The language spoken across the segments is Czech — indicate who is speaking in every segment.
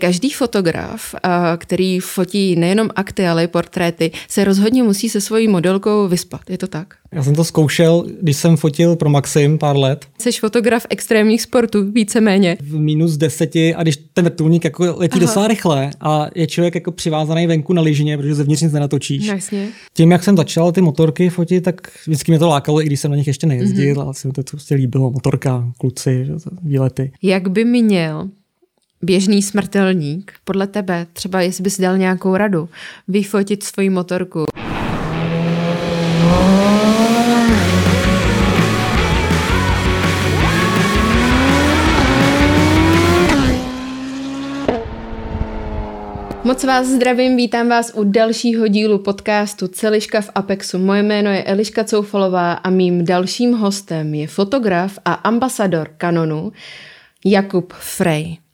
Speaker 1: Každý fotograf, který fotí nejenom akty, ale i portréty, se rozhodně musí se svojí modelkou vyspat. Je to tak?
Speaker 2: Já jsem to zkoušel, když jsem fotil pro Maxim pár let.
Speaker 1: Jsi fotograf extrémních sportů, víceméně.
Speaker 2: V minus deseti a když ten vrtulník jako letí Aha. docela rychle a je člověk jako přivázaný venku na lyžině, protože zevnitř nic nenatočíš.
Speaker 1: No, jasně.
Speaker 2: Tím, jak jsem začal ty motorky fotit, tak vždycky mě to lákalo, i když jsem na nich ještě nejezdil, mm-hmm. ale se mi to prostě líbilo. Motorka, kluci, výlety.
Speaker 1: Jak by měl běžný smrtelník, podle tebe, třeba jestli bys dal nějakou radu, vyfotit svoji motorku. Moc vás zdravím, vítám vás u dalšího dílu podcastu Celiška v Apexu. Moje jméno je Eliška Coufalová a mým dalším hostem je fotograf a ambasador Canonu Jakub Frey.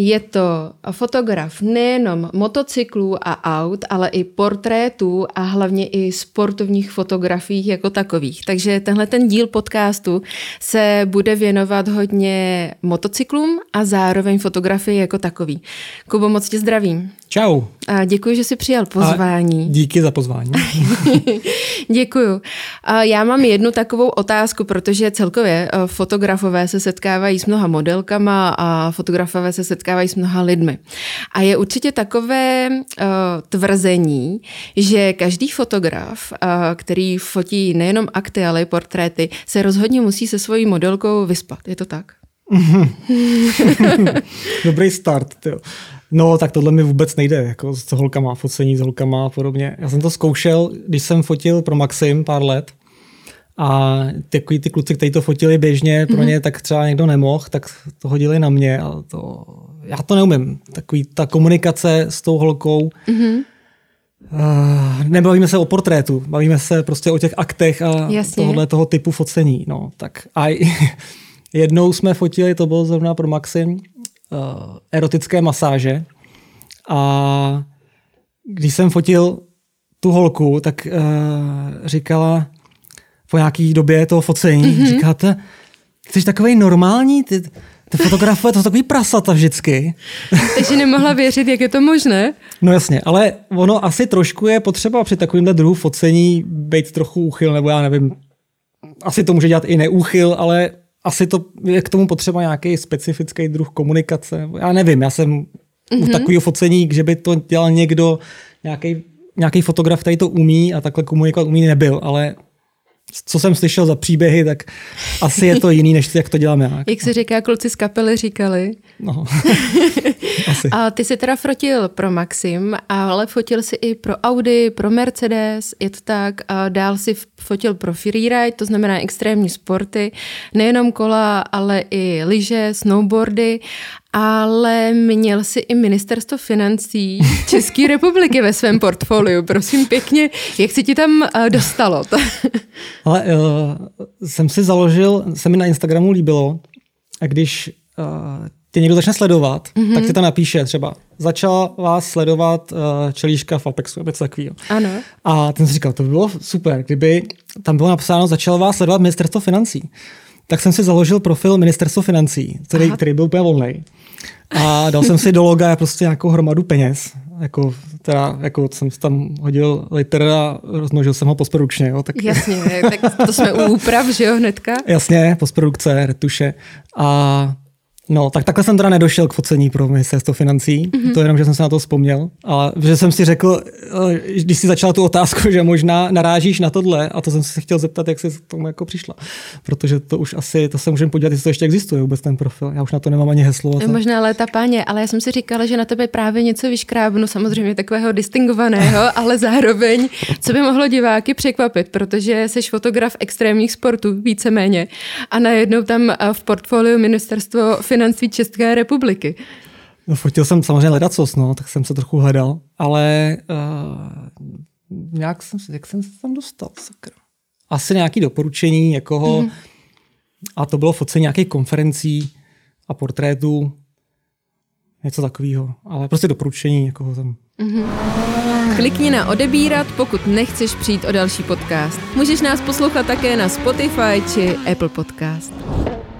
Speaker 1: Je to fotograf nejenom motocyklů a aut, ale i portrétů a hlavně i sportovních fotografií jako takových. Takže tenhle ten díl podcastu se bude věnovat hodně motocyklům a zároveň fotografii jako takový. Kubo, moc tě zdravím.
Speaker 2: Čau.
Speaker 1: A děkuji, že jsi přijal pozvání.
Speaker 2: A díky za pozvání.
Speaker 1: děkuju. A já mám jednu takovou otázku, protože celkově eh, fotografové se setkávají s mnoha modelkama a fotografové se setkávají s mnoha lidmi. A je určitě takové uh, tvrzení, že každý fotograf, uh, který fotí nejenom akty, ale i portréty, se rozhodně musí se svojí modelkou vyspat. Je to tak?
Speaker 2: Dobrý start. Tyjo. No, tak tohle mi vůbec nejde, jako s holkama, focení s holkama a podobně. Já jsem to zkoušel, když jsem fotil pro Maxim pár let a takový ty kluci, kteří to fotili běžně, pro mm-hmm. ně tak třeba někdo nemohl, tak to hodili na mě a to, já to neumím. Takový ta komunikace s tou holkou, mm-hmm. Uh, nebavíme se o portrétu, bavíme se prostě o těch aktech a Jasně. tohohle toho typu focení. No, tak a jednou jsme fotili, to bylo zrovna pro Maxim, uh, erotické masáže. A když jsem fotil tu holku, tak uh, říkala po nějaký době toho focení, mm-hmm. říkáte, jsi takový normální, ty, ty fotografuje to takový prasata vždycky.
Speaker 1: Takže nemohla věřit, jak je to možné?
Speaker 2: No jasně, ale ono asi trošku je potřeba při takovémhle druhu focení být trochu úchyl, nebo já nevím, asi to může dělat i neúchyl, ale asi to je k tomu potřeba nějaký specifický druh komunikace. Já nevím, já jsem mm-hmm. u mhm. takového focení, že by to dělal někdo, nějaký, nějaký fotograf, který to umí a takhle komunikovat umí, nebyl, ale co jsem slyšel za příběhy, tak asi je to jiný, než jak to dělám já.
Speaker 1: Jak se říká, kluci z kapely říkali. No, asi. A ty jsi teda fotil pro Maxim, ale fotil si i pro Audi, pro Mercedes, je to tak. A dál si fotil pro freeride, to znamená extrémní sporty, nejenom kola, ale i lyže, snowboardy ale měl si i ministerstvo financí České republiky ve svém portfoliu. Prosím pěkně, jak se ti tam eh, dostalo?
Speaker 2: ale uh, jsem si založil, se mi na Instagramu líbilo, a když uh, tě někdo začne sledovat, mm-hmm. tak si tam napíše třeba, začala vás sledovat uh, čelíška v Apexu, nebo takového.
Speaker 1: Ano.
Speaker 2: A ten si říkal, to by bylo super, kdyby tam bylo napsáno, začala vás sledovat ministerstvo financí. Tak jsem si založil profil ministerstvo financí, který, který byl úplně volný. A dal jsem si do loga prostě nějakou hromadu peněz. Jako, teda, jako jsem tam hodil liter a rozmnožil jsem ho postprodukčně. Jo,
Speaker 1: tak... Jasně, tak to jsme u úprav, že jo, hnedka?
Speaker 2: Jasně, postprodukce, retuše. A No, tak takhle jsem teda nedošel k focení pro ministerstvo financí. Mm-hmm. To jenom, že jsem se na to vzpomněl. Ale že jsem si řekl, eh, když si začala tu otázku, že možná narážíš na tohle, a to jsem se chtěl zeptat, jak jsi k tomu jako přišla. Protože to už asi, to se můžeme podívat, jestli to ještě existuje vůbec ten profil. Já už na to nemám ani heslo.
Speaker 1: To... Možná léta páně, ale já jsem si říkala, že na tebe právě něco vyškrábnu, samozřejmě takového distingovaného, ale zároveň, co by mohlo diváky překvapit, protože jsi fotograf extrémních sportů, víceméně. A najednou tam v portfoliu ministerstvo financí financí České republiky.
Speaker 2: No, fotil jsem samozřejmě ledacos, no, tak jsem se trochu hledal, ale uh, nějak jsem, jak jsem se tam dostal, sakra. Asi nějaké doporučení někoho, mm. a to bylo focení nějakých konferencí a portrétů, něco takového, ale prostě doporučení někoho tam. Mm-hmm.
Speaker 1: Klikni na odebírat, pokud nechceš přijít o další podcast. Můžeš nás poslouchat také na Spotify či Apple Podcast.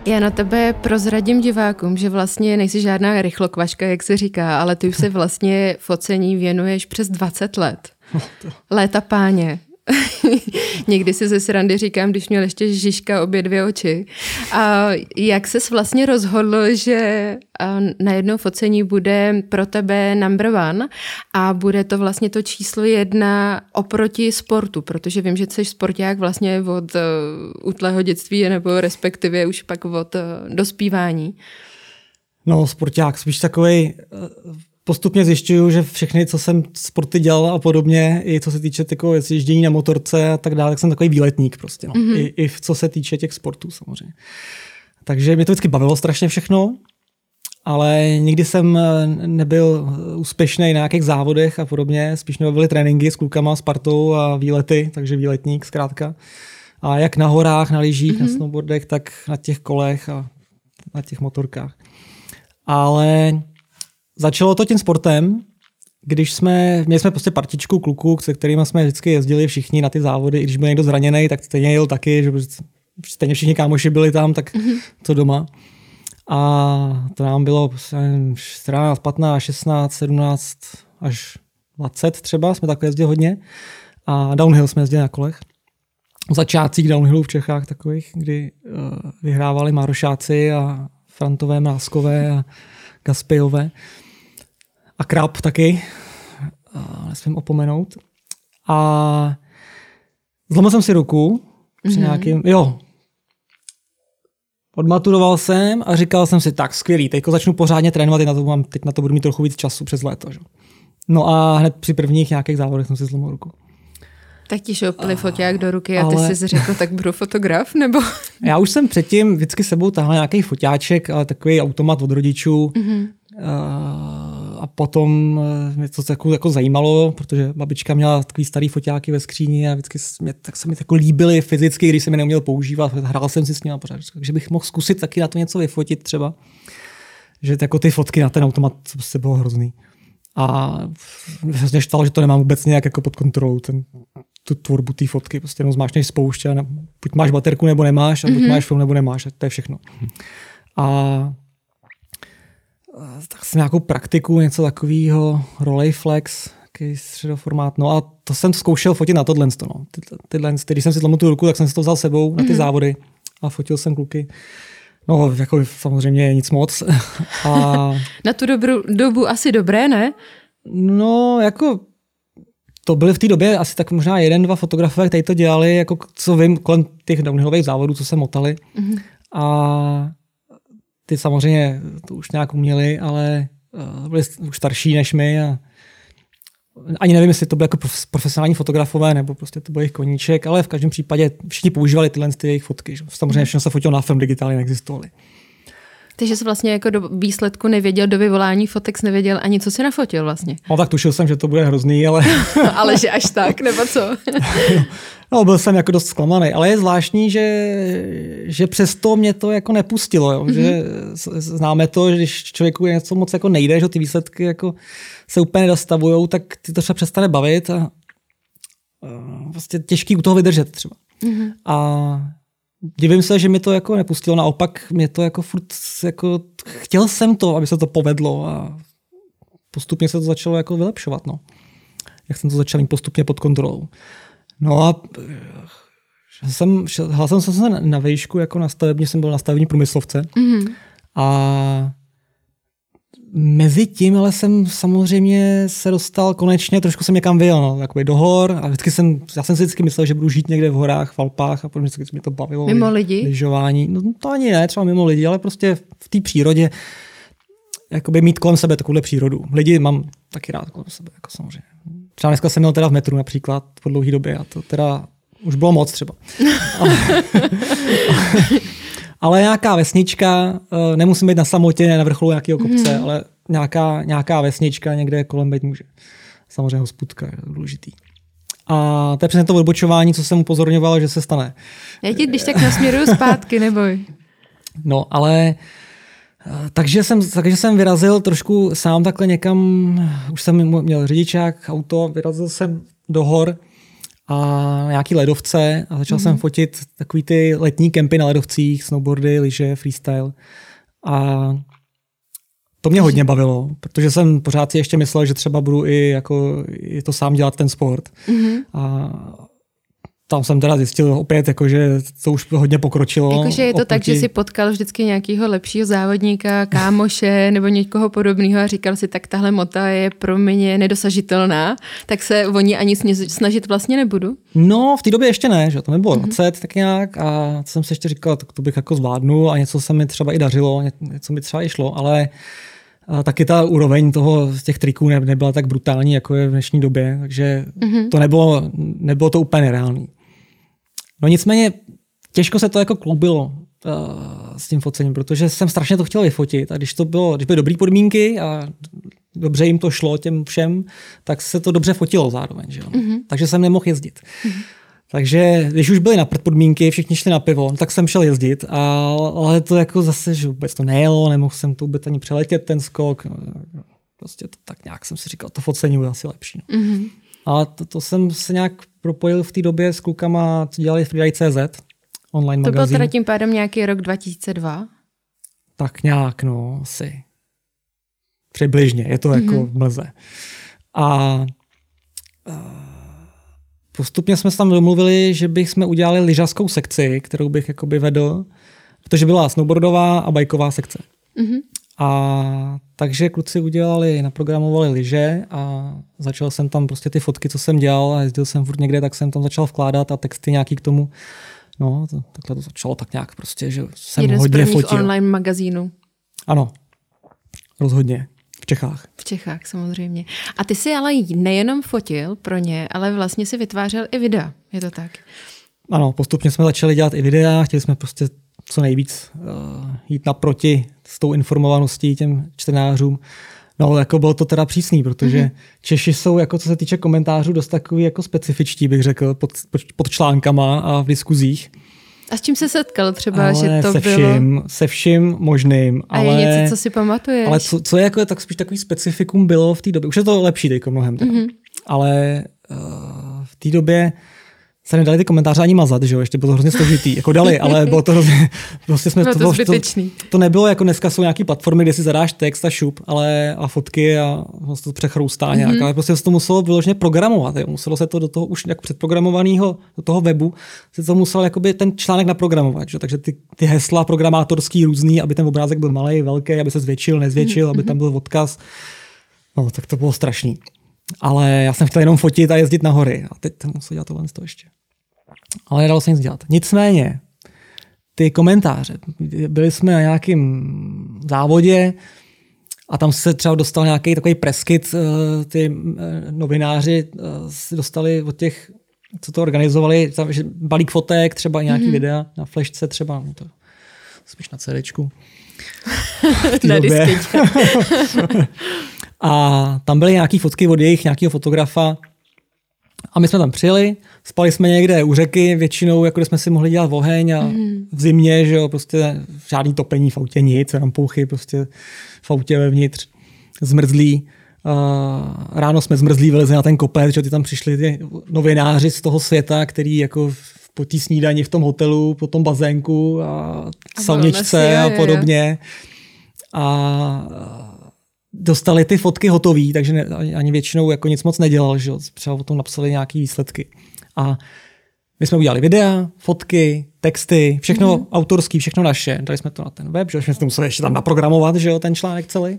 Speaker 1: Já na tebe prozradím divákům, že vlastně nejsi žádná rychlokvaška, jak se říká, ale ty už se vlastně focení věnuješ přes 20 let. Léta páně. Někdy si ze srandy říkám, když měl ještě Žižka obě dvě oči. A jak ses vlastně rozhodl, že na jedno focení bude pro tebe number one a bude to vlastně to číslo jedna oproti sportu, protože vím, že jsi sporták vlastně od uh, útlého dětství nebo respektive už pak od uh, dospívání.
Speaker 2: No, sporták, spíš takový postupně zjišťuju, že všechny, co jsem sporty dělal a podobně, i co se týče jako ježdění na motorce a tak dále, tak jsem takový výletník prostě. No. Mm-hmm. I, I co se týče těch sportů samozřejmě. Takže mě to vždycky bavilo strašně všechno, ale nikdy jsem eh, nebyl úspěšný na nějakých závodech a podobně. Spíš mě bavily tréninky s klukama, s partou a výlety, takže výletník zkrátka. A jak na horách, na lyžích, mm-hmm. na snowboardech, tak na těch kolech a na těch motorkách. Ale Začalo to tím sportem, když jsme, měli jsme prostě partičku kluků, se kterými jsme vždycky jezdili všichni na ty závody, i když byl někdo zraněný, tak stejně jel taky, že stejně všichni kámoši byli tam, tak to doma. A to nám bylo 14, 15, 16, 17 až 20 třeba, jsme takhle jezdili hodně. A downhill jsme jezdili na kolech. V začátcích downhillu v Čechách takových, kdy uh, vyhrávali Márošáci a Frantové, Mráskové a Gaspejové a krab taky, nesmím opomenout. A zlomil jsem si ruku při mm-hmm. nějakým, jo, Odmaturoval jsem a říkal jsem si, tak skvělý, teď začnu pořádně trénovat, teď na to, mám, teď na to budu mít trochu víc času přes léto. Že? No a hned při prvních nějakých závodech jsem si zlomil ruku.
Speaker 1: Tak ti šoupili foťák do ruky a ty ale... jsi řekl, tak budu fotograf, nebo?
Speaker 2: Já už jsem předtím vždycky sebou tahal nějaký foťáček, ale takový automat od rodičů. Mm-hmm. A potom eh, mě to jako, jako zajímalo, protože babička měla takový starý foťáky ve skříni a vždycky mě, tak se mi jako líbily fyzicky, když jsem je neuměl používat. Hrál jsem si s nimi pořád, takže bych mohl zkusit taky na to něco vyfotit třeba. Že jako ty fotky na ten automat prostě bylo hrozný. A mě štalo, že to nemám vůbec nějak jako pod kontrolou, ten, tu tvorbu té fotky. Prostě jenom zmášneš spouště a ne, buď máš baterku nebo nemáš, a buď mm-hmm. máš film nebo nemáš, a to je všechno. A tak jsem nějakou praktiku, něco takového, Rolleiflex, takový středoformát. No a to jsem zkoušel fotit na tohle. No. Ty, tyhle, když jsem si zlomil tu ruku, tak jsem si to vzal sebou na ty mhm. závody a fotil jsem kluky. No, jako samozřejmě nic moc. a...
Speaker 1: na tu dobru, dobu asi dobré, ne?
Speaker 2: No, jako to byly v té době asi tak možná jeden, dva fotografové, kteří to dělali, jako co vím, kolem těch downhillových závodů, co se motali. Mm-hmm. A ty samozřejmě to už nějak uměli, ale uh, byli už starší než my a ani nevím, jestli to byly jako profesionální fotografové nebo prostě to byl jejich koníček, ale v každém případě všichni používali tyhle ty jejich fotky. Že? Samozřejmě všechno se fotilo na film, digitálně neexistovaly.
Speaker 1: Takže jsi vlastně jako do výsledku nevěděl, do vyvolání fotek nevěděl ani, co si nafotil vlastně.
Speaker 2: No tak tušil jsem, že to bude hrozný, ale...
Speaker 1: ale že až tak, nebo co?
Speaker 2: no, byl jsem jako dost zklamaný, ale je zvláštní, že, že přesto mě to jako nepustilo, jo? Mm-hmm. že známe to, že když člověku něco moc jako nejde, že ty výsledky jako se úplně nedostavují, tak ty to třeba přestane bavit a vlastně těžký u toho vydržet třeba. Mm-hmm. A divím se, že mi to jako nepustilo, naopak mě to jako furt, jako, chtěl jsem to, aby se to povedlo a postupně se to začalo jako vylepšovat, no. Jak jsem to začal mít postupně pod kontrolou. No a jsem, hlásil jsem se na výšku jako na stavební, jsem byl na stavební průmyslovce mm-hmm. a Mezi tím ale jsem samozřejmě se dostal konečně, trošku jsem někam vyjel, no, do hor a vždycky jsem, já jsem si vždycky myslel, že budu žít někde v horách, v Alpách a podobně, vždycky mě to bavilo.
Speaker 1: Mimo lidi?
Speaker 2: Lyžování. No to ani ne, třeba mimo lidi, ale prostě v té přírodě jakoby mít kolem sebe takovouhle přírodu. Lidi mám taky rád kolem sebe, jako samozřejmě. Třeba dneska jsem měl teda v metru například po dlouhé době a to teda už bylo moc třeba. ale, ale nějaká vesnička, eh, nemusím být na samotě, na vrcholu nějakého kopce, mm. ale nějaká, nějaká vesnička někde kolem být může. Samozřejmě hospudka je důležitý. A to je přesně to odbočování, co jsem upozorňoval, že se stane.
Speaker 1: Já ti když tak nasměruju zpátky, neboj.
Speaker 2: No, ale eh, takže jsem, takže jsem vyrazil trošku sám takhle někam, už jsem měl řidičák, auto, vyrazil jsem do hor a nějaký ledovce a začal mm-hmm. jsem fotit takový ty letní kempy na ledovcích, snowboardy, lyže, freestyle. A to mě hodně bavilo, protože jsem pořád si ještě myslel, že třeba budu i jako i to sám dělat ten sport. Mm-hmm. A tam jsem teda zjistil opět, jako, že to už hodně pokročilo.
Speaker 1: Jakože je to oproti... tak, že si potkal vždycky nějakého lepšího závodníka, kámoše nebo někoho podobného a říkal si, tak tahle mota je pro mě nedosažitelná, tak se o ní ani snažit vlastně nebudu?
Speaker 2: No, v té době ještě ne, že to mi bylo mm-hmm. 20 tak nějak a jsem si ještě říkal, tak to bych jako zvládnu a něco se mi třeba i dařilo, něco mi třeba i šlo, ale a taky ta úroveň toho těch triků nebyla tak brutální, jako je v dnešní době, takže mm-hmm. to nebylo, nebylo to úplně nereálné. No nicméně těžko se to jako kloubilo uh, s tím focením, protože jsem strašně to chtěl vyfotit a když to bylo, když byly dobré podmínky a dobře jim to šlo těm všem, tak se to dobře fotilo zároveň. Že jo? Mm-hmm. Takže jsem nemohl jezdit. Mm-hmm. Takže když už byly na podmínky, všichni šli na pivo, tak jsem šel jezdit, a, ale to jako zase, že vůbec to nejelo, nemohl jsem to vůbec ani přeletět ten skok. Prostě to, tak nějak jsem si říkal, to focení bude asi lepší. No. Mm-hmm. A to, to jsem se nějak propojil v té době s klukama, co dělali Freeride.cz, online
Speaker 1: to
Speaker 2: magazín.
Speaker 1: To byl teda tím pádem nějaký rok 2002?
Speaker 2: Tak nějak, no, asi. Přibližně, je to mm-hmm. jako v mlze. A postupně jsme se tam domluvili, že bychom udělali lyžařskou sekci, kterou bych jakoby vedl, protože byla snowboardová a bajková sekce. Mm-hmm. A takže kluci udělali, naprogramovali lyže a začal jsem tam prostě ty fotky, co jsem dělal a jezdil jsem furt někde, tak jsem tam začal vkládat a texty nějaký k tomu. No, to, takhle to začalo tak nějak prostě, že jsem
Speaker 1: Jeden
Speaker 2: hodně
Speaker 1: z
Speaker 2: fotil.
Speaker 1: online magazínu.
Speaker 2: Ano, rozhodně. V Čechách.
Speaker 1: V Čechách, samozřejmě. A ty si ale nejenom fotil pro ně, ale vlastně si vytvářel i videa. Je to tak?
Speaker 2: Ano, postupně jsme začali dělat i videa, chtěli jsme prostě co nejvíc uh, jít naproti s tou informovaností těm čtenářům. No, jako bylo to teda přísný, protože mm-hmm. Češi jsou, jako co se týče komentářů, dost takový jako specifičtí, bych řekl, pod, pod, pod článkama a v diskuzích.
Speaker 1: A s čím se setkal třeba,
Speaker 2: ale
Speaker 1: že to
Speaker 2: se vším,
Speaker 1: bylo?
Speaker 2: Se vším možným.
Speaker 1: A
Speaker 2: ale,
Speaker 1: je něco, co si pamatuješ?
Speaker 2: Ale co, co je jako tak spíš takový specifikum bylo v té době, už je to lepší teďko mnohem, teda. Mm-hmm. ale uh, v té době se nedali ty komentáře ani mazat, že jo, ještě bylo to hrozně složitý. Jako dali, ale bylo to hrozně, prostě jsme,
Speaker 1: bylo to, to, to,
Speaker 2: to, nebylo jako dneska jsou nějaké platformy, kde si zadáš text a šup, ale a fotky a vlastně to přechroustá nějak, mm-hmm. ale prostě se to muselo vyloženě programovat, jo. muselo se to do toho už jak předprogramovaného, do toho webu, se to musel jakoby ten článek naprogramovat, že? takže ty, ty hesla programátorský různý, aby ten obrázek byl malý, velký, aby se zvětšil, nezvětšil, mm-hmm. aby tam byl odkaz. No, tak to bylo strašný. Ale já jsem chtěl jenom fotit a jezdit na hory. A teď tam musel dělat tohle to ještě. Ale nedalo se nic dělat. Nicméně, ty komentáře. Byli jsme na nějakém závodě a tam se třeba dostal nějaký takový preskyt, eh, ty eh, novináři eh, dostali od těch, co to organizovali, tam, že balík fotek, třeba nějaký mm-hmm. videa na flashce třeba, no to spíš na CDčku.
Speaker 1: na
Speaker 2: A tam byly nějaké fotky od jejich nějakého fotografa a my jsme tam přijeli, spali jsme někde u řeky, většinou, jako jsme si mohli dělat oheň a mm. v zimě, že jo, prostě žádný topení v autě, nic, jenom pouchy prostě v autě vevnitř, zmrzlý. Uh, ráno jsme zmrzlí, vylezli na ten kopec, že ty tam přišli ty novináři z toho světa, který jako po té snídani v tom hotelu, po tom bazénku a, a salničce a podobně. A dostali ty fotky hotové, takže ne, ani většinou jako nic moc nedělal, že třeba o tom napsali nějaké výsledky. A my jsme udělali videa, fotky, texty, všechno mm-hmm. autorský, všechno naše. Dali jsme to na ten web, že jsme to museli ještě tam naprogramovat, že jo, ten článek celý.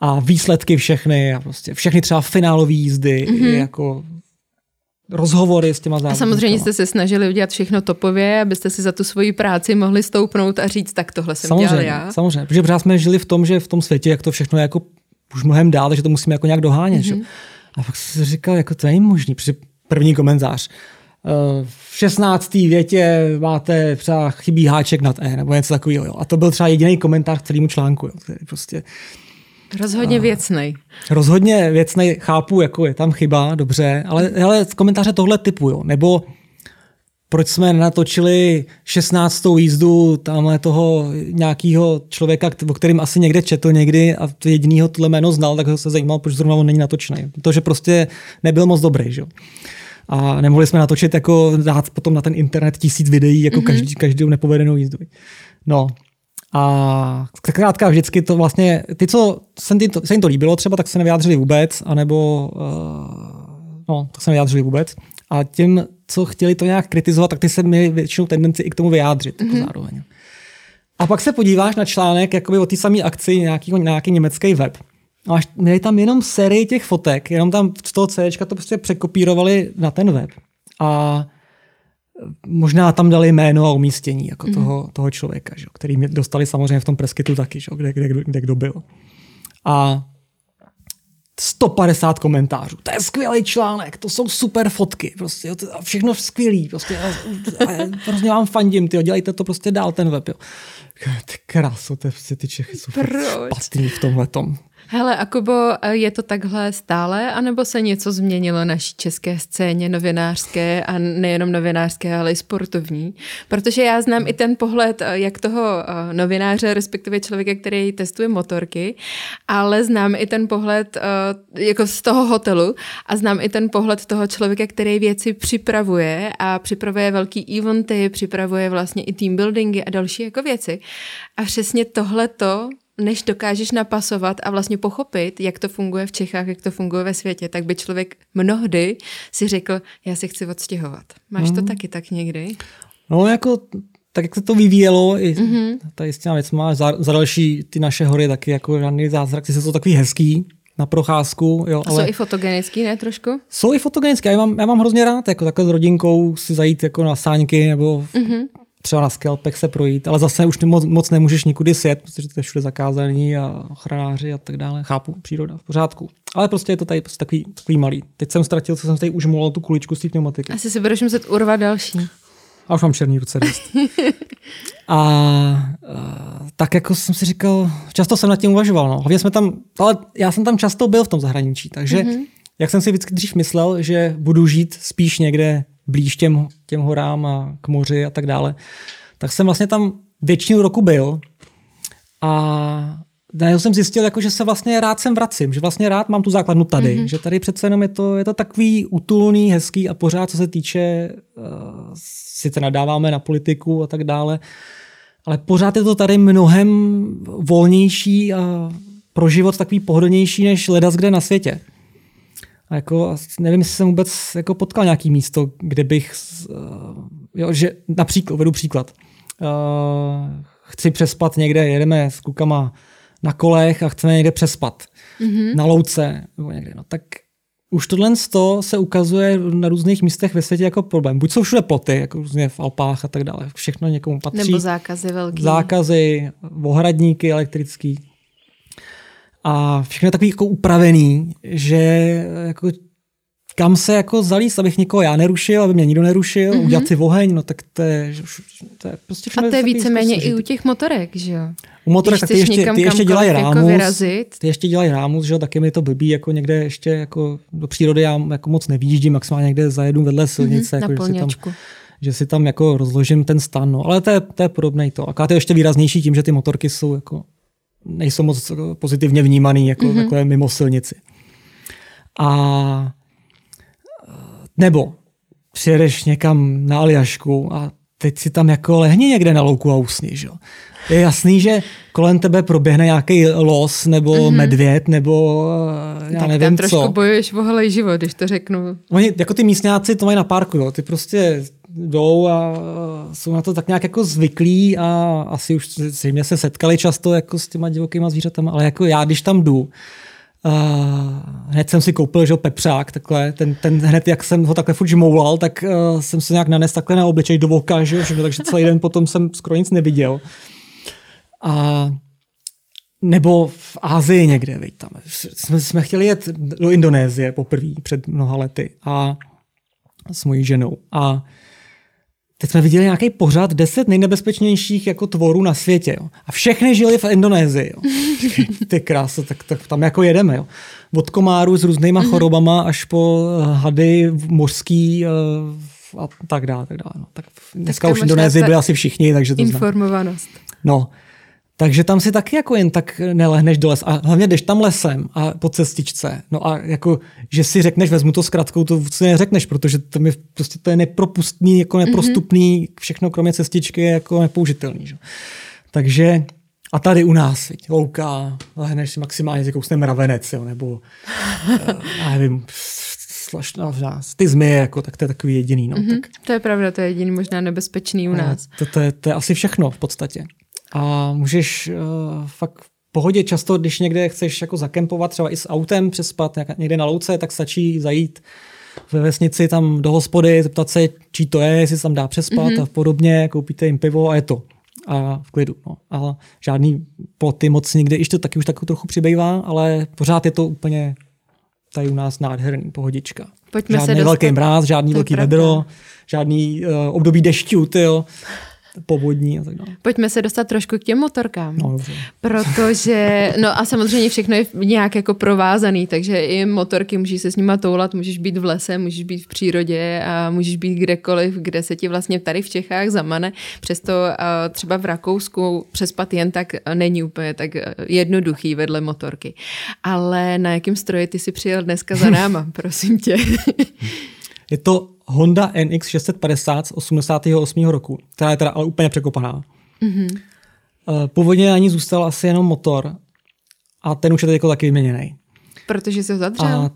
Speaker 2: A výsledky všechny, a prostě všechny třeba finálové jízdy, mm-hmm. jako rozhovory s těma závodníkama.
Speaker 1: A samozřejmě jste se snažili udělat všechno topově, abyste si za tu svoji práci mohli stoupnout a říct, tak tohle jsem
Speaker 2: samozřejmě,
Speaker 1: dělal já.
Speaker 2: Samozřejmě, protože pořád jsme žili v tom, že v tom světě, jak to všechno je jako už mnohem dál, že to musíme jako nějak dohánět. Mm-hmm. Že? A pak jsem si říkal, jako to není možný, protože první komentář. Eh, v 16. větě máte třeba chybí háček nad E nebo něco takového. Jo. A to byl třeba jediný komentář k celému článku. Jo. Který prostě,
Speaker 1: Rozhodně věcnej.
Speaker 2: Rozhodně věcnej, chápu, jako je tam chyba, dobře, ale hele, komentáře tohle typu, jo. nebo proč jsme natočili 16. jízdu tamhle toho nějakého člověka, o kterým asi někde četl někdy a jedinýho tohle jméno znal, tak ho se zajímal, proč zrovna on není natočený. Protože prostě nebyl moc dobrý. Že? A nemohli jsme natočit, jako dát potom na ten internet tisíc videí, jako mm-hmm. každý, každou nepovedenou jízdu. No, a zkrátka vždycky to vlastně, ty, co se, to, se jim to líbilo třeba, tak se nevyjádřili vůbec, anebo uh, no, tak se nevyjádřili vůbec. A tím, co chtěli to nějak kritizovat, tak ty se měli většinou tendenci i k tomu vyjádřit mm-hmm. zároveň. A pak se podíváš na článek jakoby o té samé akci nějaký, nějaký německý web. A měli tam jenom sérii těch fotek, jenom tam z toho CD to prostě překopírovali na ten web. A možná tam dali jméno a umístění jako mm. toho, toho člověka, že, který mě dostali samozřejmě v tom preskytu taky, že, kde, kde, kde kdo byl. A 150 komentářů. To je skvělý článek, to jsou super fotky, prostě to, všechno skvělý, prostě a, a, prostě vám fandím, tyjo, dělejte to prostě dál ten web. Jo. Ty kráso, ty, ty Čechy jsou špatný v tomhle tom.
Speaker 1: Hele, a Kubo, je to takhle stále, anebo se něco změnilo naší české scéně novinářské a nejenom novinářské, ale i sportovní? Protože já znám i ten pohled eh, jak toho eh, novináře, respektive člověka, který testuje motorky, ale znám i ten pohled eh, jako z toho hotelu a znám i ten pohled toho člověka, který věci připravuje a připravuje velký eventy, připravuje vlastně i team buildingy a další jako věci. A přesně tohleto než dokážeš napasovat a vlastně pochopit, jak to funguje v Čechách, jak to funguje ve světě, tak by člověk mnohdy si řekl, já se chci odstěhovat. Máš mm. to mhm. taky tak někdy?
Speaker 2: No jako tak jak se to vyvíjelo, i mm-hmm. tady s těma věcma, za, za další ty naše hory taky jako žádný zázrak, ty jsou takový hezký na procházku. Jo,
Speaker 1: A ale... jsou i fotogenický, ne trošku?
Speaker 2: Jsou i fotogenický, já mám, já mám hrozně rád, jako takhle s rodinkou si zajít jako na sáňky nebo mm-hmm třeba na skelpech se projít, ale zase už moc, moc nemůžeš nikudy sjet, protože to je všude zakázaný a ochranáři a tak dále. Chápu, příroda, v pořádku. Ale prostě je to tady prostě takový, takový malý. Teď jsem ztratil, co jsem tady už molil tu kuličku z té pneumatiky.
Speaker 1: Asi si budeš muset urvat další.
Speaker 2: A už mám černý ruce dost. a, a, tak jako jsem si říkal, často jsem nad tím uvažoval. No. Hlavně jsme tam, ale já jsem tam často byl v tom zahraničí, takže mm-hmm. jak jsem si vždycky dřív myslel, že budu žít spíš někde blíž těm, těm horám a k moři a tak dále, tak jsem vlastně tam většinu roku byl a najednou jsem zjistil, jako, že se vlastně rád sem vracím, že vlastně rád mám tu základnu tady, mm-hmm. že tady přece jenom je to, je to takový utulný, hezký a pořád, co se týče, uh, sice nadáváme na politiku a tak dále, ale pořád je to tady mnohem volnější a pro život takový pohodlnější než ledas kde na světě. A jako, nevím, jestli jsem vůbec jako potkal nějaký místo, kde bych, uh, jo, že například, vedu příklad, uh, chci přespat někde, jedeme s klukama na kolech a chceme někde přespat, mm-hmm. na louce nebo někde, no tak už tohle se ukazuje na různých místech ve světě jako problém. Buď jsou všude ploty, jako různě v Alpách a tak dále, všechno někomu patří.
Speaker 1: Nebo zákazy velký.
Speaker 2: Zákazy, ohradníky elektrický, a všechno je takový jako upravený, že jako kam se jako zalíst, abych někoho já nerušil, aby mě nikdo nerušil, mm-hmm. udělat si oheň, no tak to je, to je prostě
Speaker 1: A to je víceméně i u těch motorek, že jo?
Speaker 2: U motorek tak ty ještě, ty ještě dělají jako rámus, vyrazit. ty ještě dělají rámus, že jo, taky mi to blbý, jako někde ještě jako do přírody já jako moc nevíždím, maximálně někde zajedu vedle silnice, mm-hmm, jako, že, si tam, že si tam jako rozložím ten stan, no. ale to je, to je podobné to. A to je ještě výraznější tím, že ty motorky jsou jako nejsou moc pozitivně vnímaný jako mm-hmm. takové mimo silnici. A nebo přijedeš někam na Aljašku a teď si tam jako lehni někde na louku a usni, že? Je jasný, že kolem tebe proběhne nějaký los nebo mm-hmm. medvěd nebo eh, já tak nevím
Speaker 1: tam
Speaker 2: co.
Speaker 1: trošku bojuješ o holej život, když to řeknu.
Speaker 2: Oni, jako ty místňáci to mají na parku, jo. ty prostě jdou a jsou na to tak nějak jako zvyklí a asi už zřejmě se setkali často jako s těma divokýma zvířatama, ale jako já, když tam jdu, Uh, hned jsem si koupil že pepřák, takhle, ten, ten hned, jak jsem ho takhle furt žmoulal, tak uh, jsem se nějak nanes takhle na obličej do voka, že, že, takže celý den potom jsem skoro nic neviděl. A nebo v Ázii někde, veď, tam. Jsme, jsme chtěli jet do Indonésie poprvé před mnoha lety a s mojí ženou. A Teď jsme viděli nějaký pořad 10 nejnebezpečnějších jako tvorů na světě. Jo. A všechny žili v Indonésii. Jo. Ty krása, tak, tak tam jako jedeme. Jo. Od komáru s různýma mm-hmm. chorobama až po eh, hady mořský uh, a tak dále. Tak dále no. tak dneska tak už v Indonésii byli asi všichni, takže to
Speaker 1: Informovanost.
Speaker 2: Znám. No, Takže tam si taky jako jen tak nelehneš do les. A hlavně jdeš tam lesem a po cestičce. No a jako, že si řekneš, vezmu to zkratkou, to si neřekneš, protože to, je, prostě to je nepropustný, jako neprostupný, mm-hmm. všechno kromě cestičky je jako nepoužitelný. Že? Takže a tady u nás, viď, louka, lehneš si maximálně si kousne mravenec, jo, nebo eh, já nevím, slašná ty zmije, jako, tak to je takový jediný. No, mm-hmm. tak.
Speaker 1: To je pravda, to je jediný možná nebezpečný u nás.
Speaker 2: To, to, je, to je asi všechno v podstatě. A můžeš uh, fakt v pohodě často, když někde chceš jako zakempovat třeba i s autem přespat někde na louce, tak stačí zajít ve vesnici tam do hospody, zeptat se, čí to je, jestli se tam dá přespat mm-hmm. a podobně, koupíte jim pivo a je to. A v klidu. No. A žádný ploty moc nikde, ještě to taky už tak trochu přibývá, ale pořád je to úplně tady u nás nádherný, pohodička.
Speaker 1: Pojďme
Speaker 2: žádný
Speaker 1: se
Speaker 2: velký mráz, žádný velký vedro, žádný uh, období dešťů, tyjo povodní a tak dále.
Speaker 1: Pojďme se dostat trošku k těm motorkám.
Speaker 2: No, dobře.
Speaker 1: Protože, no a samozřejmě všechno je nějak jako provázaný, takže i motorky můžeš se s nima toulat, můžeš být v lese, můžeš být v přírodě a můžeš být kdekoliv, kde se ti vlastně tady v Čechách zamane. Přesto třeba v Rakousku přespat jen tak není úplně tak jednoduchý vedle motorky. Ale na jakém stroji ty si přijel dneska za náma, prosím tě?
Speaker 2: Je to Honda NX 650 z 88. roku, která je teda ale úplně překopaná. Mm-hmm. Původně na ní zůstal asi jenom motor a ten už je teď jako taky vyměněný.
Speaker 1: Protože se ho zadřel? A,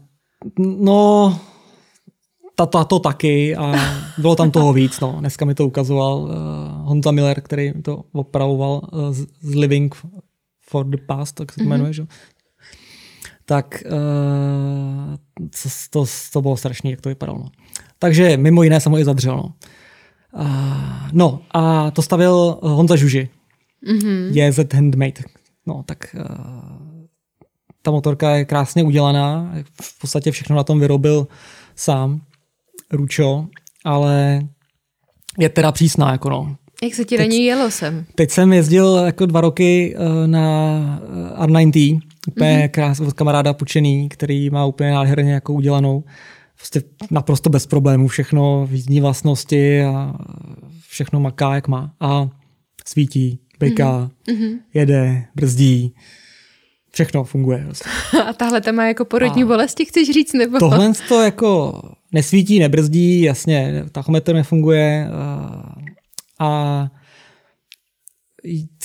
Speaker 2: no, ta, to taky a bylo tam toho víc. No. Dneska mi to ukazoval uh, Honza Miller, který to opravoval uh, z, z Living for the Past, tak se to mm-hmm. jmenuje, že? tak uh, to, to, to bylo strašný, jak to vypadalo. No. Takže mimo jiné jsem ho i zadřel. No. Uh, no a to stavil Honza Žuži. Mm-hmm. JZ Handmade. No tak uh, ta motorka je krásně udělaná. V podstatě všechno na tom vyrobil sám. Ručo. Ale je teda přísná. Jako no.
Speaker 1: Jak se ti na ní jelo sem?
Speaker 2: Teď jsem jezdil jako dva roky uh, na R90 Úplně mm-hmm. krás od kamaráda Pučený, který má úplně nádherně jako udělanou. Prostě naprosto bez problémů, všechno jízdní vlastnosti a všechno maká, jak má. A svítí, bliká, mm-hmm. jede, brzdí, všechno funguje. Prostě.
Speaker 1: A tahle tam má jako porodní a bolesti, chceš říct? Nebo?
Speaker 2: Tohle to jako nesvítí, nebrzdí, jasně, tachometr nefunguje a, a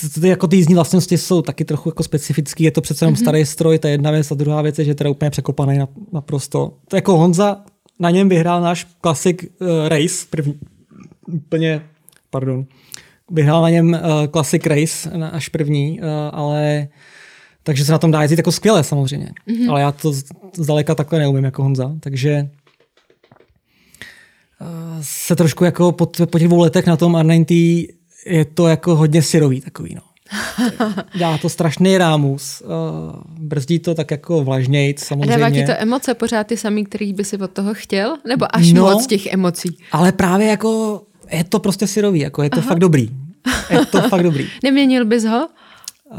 Speaker 2: to, to, jako ty jízdní vlastnosti jsou taky trochu jako specifický, je to přece jenom mm-hmm. starý stroj, to je jedna věc, a druhá věc je, že je teda úplně překopaný naprosto. To jako Honza na něm vyhrál náš klasik uh, race, první, úplně, pardon, vyhrál na něm uh, Classic Race, až první, uh, ale takže se na tom dá jezdit jako skvěle samozřejmě. Mm-hmm. Ale já to zdaleka takhle neumím jako Honza, takže uh, se trošku jako po, po těch dvou letech na tom R90 je to jako hodně syrový takový, no. Dá to strašný rámus, uh, brzdí to tak jako vlažnějc samozřejmě.
Speaker 1: Dává ti to emoce pořád ty samý, který by si od toho chtěl? Nebo až no, moc těch emocí?
Speaker 2: Ale právě jako je to prostě syrový, jako je to Aha. fakt dobrý. Je to fakt dobrý.
Speaker 1: Neměnil bys ho? Uh,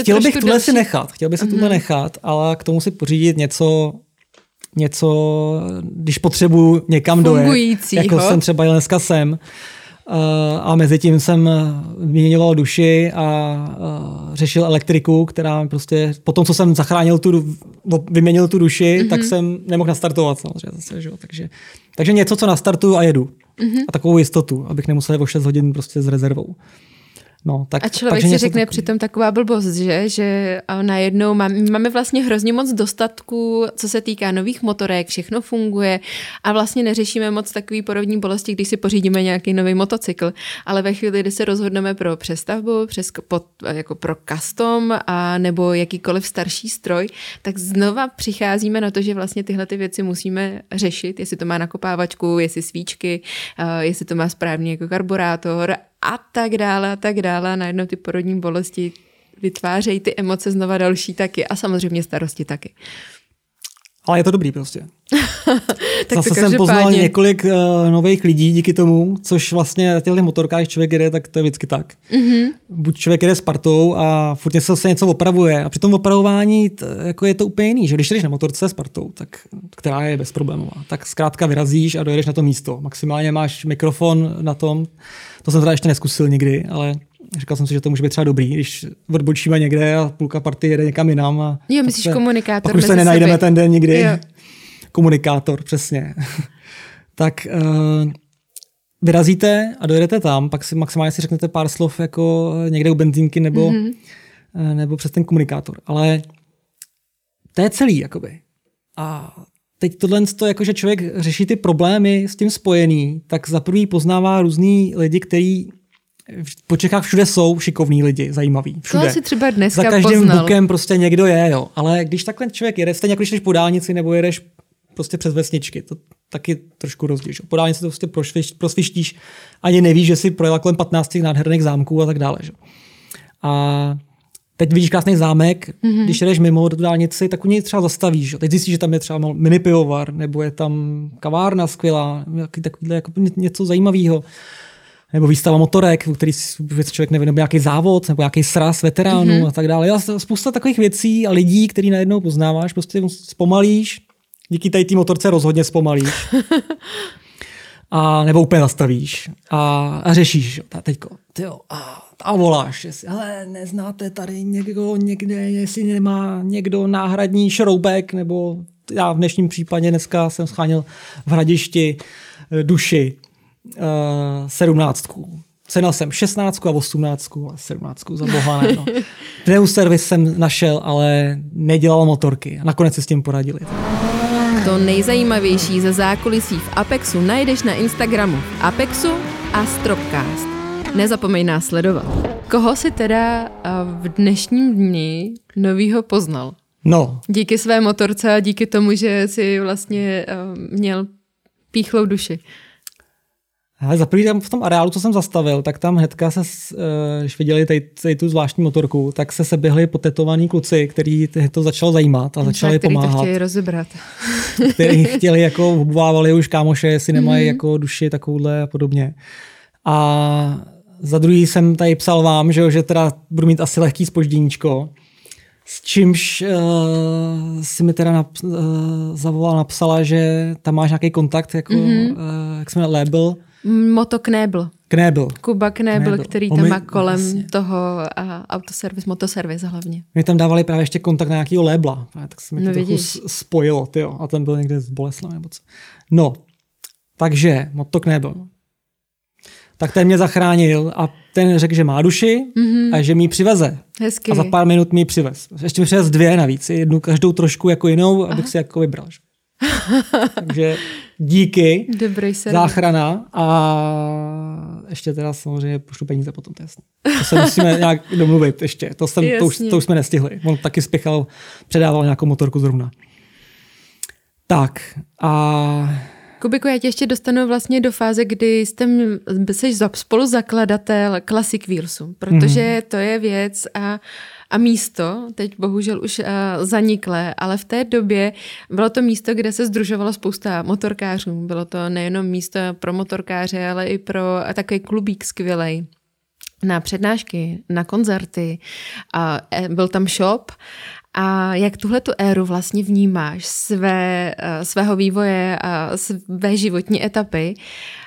Speaker 2: chtěl bych tuhle další... si nechat, chtěl bych si uh-huh. tuhle nechat, ale k tomu si pořídit něco, něco, když potřebuji někam dojet, jako jsem třeba jel dneska sem, Eh, a mezi tím jsem vyměňoval duši a eh, řešil elektriku, která prostě, po tom, co jsem zachránil tu, vyměnil tu duši, mm-hmm. tak jsem nemohl nastartovat samozřejmě zase, že? Takže, takže něco, co nastartuju a jedu. Mm-hmm. A takovou jistotu, abych nemusel o 6 hodin prostě s rezervou. No, tak,
Speaker 1: a člověk si řekne takový... přitom taková blbost, že, že najednou máme, máme vlastně hrozně moc dostatků, co se týká nových motorek, všechno funguje a vlastně neřešíme moc takový porovní bolesti, když si pořídíme nějaký nový motocykl, ale ve chvíli, kdy se rozhodneme pro přestavbu, přes, pod, jako pro custom a nebo jakýkoliv starší stroj, tak znova přicházíme na to, že vlastně tyhle ty věci musíme řešit, jestli to má nakopávačku, jestli svíčky, jestli to má správný jako karburátor a tak dále a tak dále. A najednou ty porodní bolesti vytvářejí ty emoce znova další taky a samozřejmě starosti taky.
Speaker 2: Ale je to dobrý prostě. tak Zase jsem poznal několik uh, nových lidí díky tomu, což vlastně na těchto motorkách člověk jede, tak to je vždycky tak. Mm-hmm. Buď člověk jede s partou a furt něco se něco opravuje a při tom opravování t, jako je to úplně jiný, že když jdeš na motorce s partou, tak, která je bezproblémová, tak zkrátka vyrazíš a dojedeš na to místo. Maximálně máš mikrofon na tom, to jsem teda ještě neskusil nikdy, ale říkal jsem si, že to může být třeba dobrý, když odbočíme někde a půlka party jede někam jinam. A
Speaker 1: jo, myslíš se, komunikátor
Speaker 2: Pak už se nenajdeme ten den nikdy. Jo. Komunikátor, přesně. tak uh, vyrazíte a dojedete tam, pak si maximálně si řeknete pár slov jako někde u benzínky nebo, mm-hmm. nebo přes ten komunikátor. Ale to je celý, jakoby. A teď tohle, to, jako, že člověk řeší ty problémy s tím spojený, tak za prvý poznává různý lidi, který po Čechách všude jsou šikovní lidi, zajímaví. Všude.
Speaker 1: To asi třeba dneska
Speaker 2: Za každým
Speaker 1: poznal.
Speaker 2: bukem prostě někdo je, jo. Ale když takhle člověk jede, stejně jako když jdeš po dálnici nebo jedeš prostě přes vesničky, to taky trošku rozdíl. Po dálnici to prostě prosvištíš, ani nevíš, že si projela kolem 15 nádherných zámků a tak dále. Že? A teď vidíš krásný zámek, mm-hmm. když jdeš mimo do dálnici, tak u něj třeba zastavíš. Teď zjistíš, že tam je třeba mini pivovar, nebo je tam kavárna skvělá, takovýhle jako něco zajímavého nebo výstava motorek, u který vůbec člověk neví, nebo nějaký závod, nebo nějaký sraz veteránů mm-hmm. a tak dále. A spousta takových věcí a lidí, který najednou poznáváš, prostě zpomalíš, díky tady té motorce rozhodně zpomalíš. a nebo úplně zastavíš a, a řešíš, jo, teďko, tyjo, a, a voláš, jestli, ale neznáte tady někdo někde, jestli nemá někdo náhradní šroubek, nebo já v dnešním případě dneska jsem scháněl v hradišti eh, duši uh, sedmnáctku. Cenil jsem 16 a 18 a 17 za boha ne, no. Pneu servis jsem našel, ale nedělal motorky. Nakonec si s tím poradili.
Speaker 1: To nejzajímavější ze zákulisí v Apexu najdeš na Instagramu Apexu a Stropcast. Nezapomeň nás sledovat. Koho si teda v dnešním dni novýho poznal?
Speaker 2: No.
Speaker 1: Díky své motorce a díky tomu, že si vlastně měl píchlou duši.
Speaker 2: Ale za prvý tam v tom areálu, co jsem zastavil, tak tam hnedka se, eh, když viděli tady, tady tu zvláštní motorku, tak se seběhli potetovaní kluci, který to začalo zajímat a začali
Speaker 1: který
Speaker 2: pomáhat.
Speaker 1: to chtěli rozebrat.
Speaker 2: který chtěli, jako obvávali už kámoše, jestli nemají mm-hmm. jako duši takovouhle a podobně. A za druhý jsem tady psal vám, že, že teda budu mít asi lehký spožděníčko, s čímž uh, si mi teda nap, uh, zavolala, napsala, že tam máš nějaký kontakt, jako, mm-hmm. uh, jak jsme label,
Speaker 1: Moto Knébl.
Speaker 2: Knébl.
Speaker 1: Kuba Knébl, Knébl. který tam má kolem vlastně. toho a, autoservis, motoservis hlavně.
Speaker 2: My tam dávali právě ještě kontakt na nějakého lébla, tak se mi no, to trochu spojilo, tyjo, a ten byl někde z Boleslavy nebo co. No, takže Moto Knébl. Tak ten mě zachránil a ten řekl, že má duši mm-hmm. a že mi ji přiveze.
Speaker 1: Hezky.
Speaker 2: A za pár minut mi ji přivez. Ještě mi přivez dvě navíc, jednu každou trošku jako jinou, abych Aha. si jako vybral. Takže díky,
Speaker 1: Dobrý
Speaker 2: záchrana a ještě teda samozřejmě pošlu peníze potom, to, jasný. to se musíme nějak domluvit ještě, to, jsem, to, už, to už jsme nestihli. On taky spěchal, předával nějakou motorku zrovna. Tak a...
Speaker 1: Kubiku, já tě ještě dostanu vlastně do fáze, kdy jste, jsi spoluzakladatel Classic Wheelsu, protože mm. to je věc a a místo, teď bohužel už uh, zaniklé, ale v té době bylo to místo, kde se združovalo spousta motorkářů. Bylo to nejenom místo pro motorkáře, ale i pro takový klubík skvělej na přednášky, na koncerty. A e, byl tam shop a jak tuhle tu éru vlastně vnímáš své, e, svého vývoje a své životní etapy?